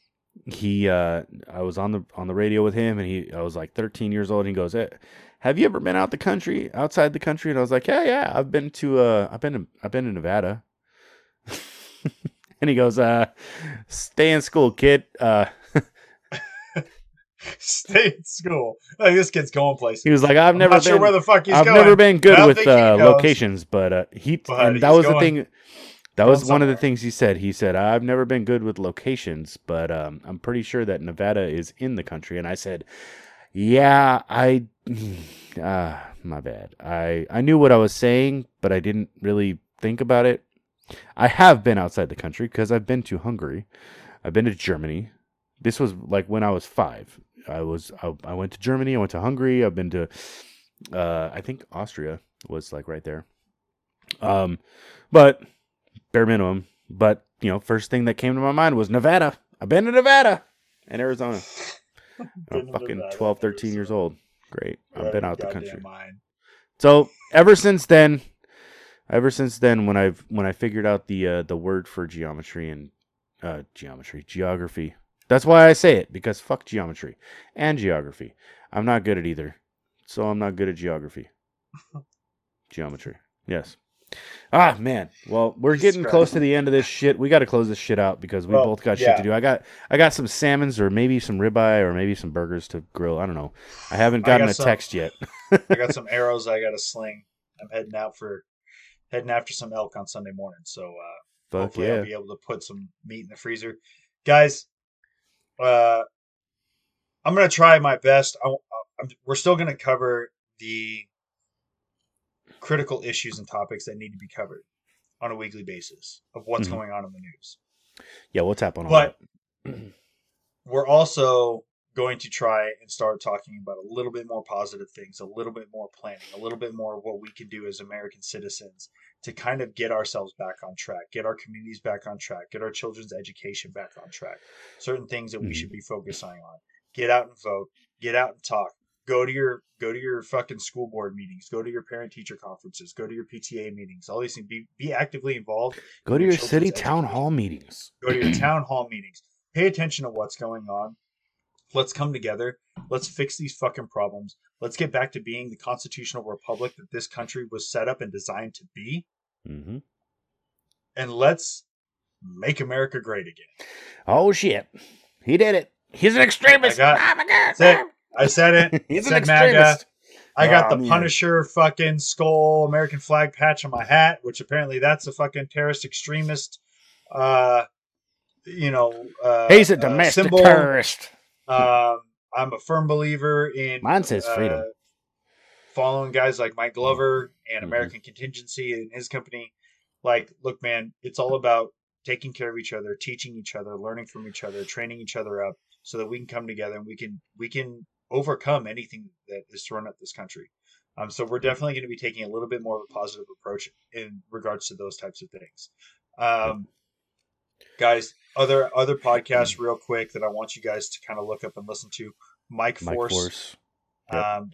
he uh, I was on the on the radio with him, and he I was like 13 years old. And he goes, eh, "Have you ever been out the country, outside the country?" And I was like, "Yeah, yeah, I've been to uh, I've been to, I've been to Nevada." and he goes, "Uh, stay in school, kid. Uh." Stay in school. Like this kid's going places. He was like, "I've never been. sure where the fuck he's I've going. never been good with uh, locations, but uh, he But and that was the thing. That was one of the things he said. He said, "I've never been good with locations, but um, I'm pretty sure that Nevada is in the country." And I said, "Yeah, I, ah, my bad. I I knew what I was saying, but I didn't really think about it. I have been outside the country because I've been to Hungary, I've been to Germany. This was like when I was five. I was I, I went to Germany. I went to Hungary. I've been to, uh, I think Austria was like right there. Um, but bare minimum. But you know, first thing that came to my mind was Nevada. I've been to Nevada and Arizona. I'm fucking Nevada, 12, 13 years old. Great. I've been out out the country. mind. So ever since then, ever since then, when I've when I figured out the uh, the word for geometry and uh, geometry geography, that's why I say it because fuck geometry and geography. I'm not good at either, so I'm not good at geography. geometry, yes. Ah man, well we're getting close to the end of this shit. We got to close this shit out because we Well, both got shit to do. I got I got some salmons or maybe some ribeye or maybe some burgers to grill. I don't know. I haven't I gotten got a some- text yet. I got some arrows I got to sling. I'm heading out for heading after some elk on Sunday morning. So uh, Fuck hopefully yeah. I'll be able to put some meat in the freezer, guys. Uh, I'm gonna try my best. I, I'm, we're still gonna cover the critical issues and topics that need to be covered on a weekly basis of what's Mhm. going on in the news. Yeah, we'll tap on all But that. we're also going to try and start talking about a little bit more positive things, a little bit more planning, a little bit more of what we can do as American citizens to kind of get ourselves back on track, get our communities back on track, get our children's education back on track. Certain things that we Mhm. should be focusing on. Get out and vote. Get out and talk. Go to your go to your fucking school board meetings. Go to your parent teacher conferences. Go to your PTA meetings. All these things. Be be actively involved Go to your your city town hall meetings. go to your town hall meetings pay attention to what's going on Let's come together. Let's fix these fucking problems. Let's get back to being the constitutional republic that this country was set up and designed to be. hmm And let's make America great again. Oh shit, he did it. He's an extremist. I got- oh my god. That's it. I said it. He's an said MAGA. extremist. I got Oh, the man. Punisher fucking skull American flag patch on my hat, which apparently that's a fucking terrorist extremist. Uh, you know, uh, He's a uh, domestic symbol. terrorist. Um, I'm a firm believer in Mine says freedom. uh, following guys like Mike Glover and Mhm. American Contingency and his company. Like, look, man, it's all about taking care of each other, teaching each other, learning from each other, training each other up, so that we can come together and we can we can overcome anything that is thrown at this country. Um, so we're definitely going to be taking a little bit more of a positive approach in regards to those types of things. Um, guys, other other podcasts, real quick, that I want you guys to kind of look up and listen to. Mike Mike Force. Force. Yep. Um,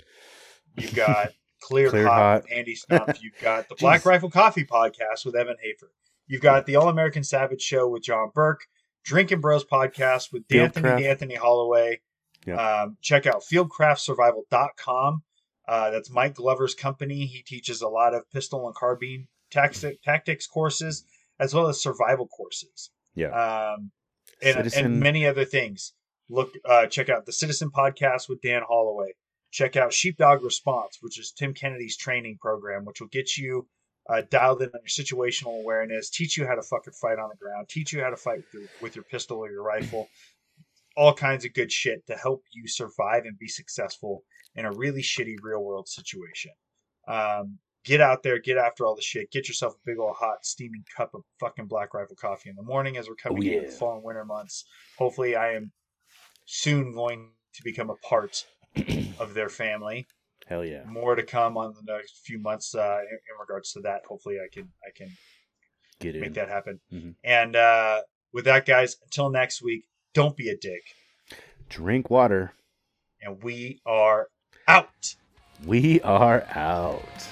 you've got Clear, Clear Hot, Hot. with Andy Stumpf. You've got the Black Rifle Coffee Podcast with Evan Hafer. You've got the All American Savage Show with John Burke. Drinking Bros Podcast with D'Anthony Fieldcraft. D'Anthony Holloway. Yep. Um, check out fieldcraftsurvival.com. Uh, that's Mike Glover's company. He teaches a lot of pistol and carbine tactics, tactics courses as well as survival courses Yeah. um, and, Citizen- and many other things. Look, uh, check out the Citizen Podcast with Dan Holloway. Check out Sheepdog Response, which is Tim Kennedy's training program, which will get you uh, dialed in on your situational awareness, teach you how to fucking fight on the ground, teach you how to fight with your, with your pistol or your rifle, all kinds of good shit to help you survive and be successful in a really shitty real world situation. Um, get out there, get after all the shit, get yourself a big old hot steaming cup of fucking Black Rifle coffee in the morning as we're coming Oh, into the fall and winter months. Hopefully, I am soon going to become a part of their family. Hell yeah. More to come on the next few months uh, in, in regards to that. Hopefully, I can I can Get make in. that happen. Mhm. And uh, with that, guys, until next week, don't be a dick, Drink water. and we are out. We are out.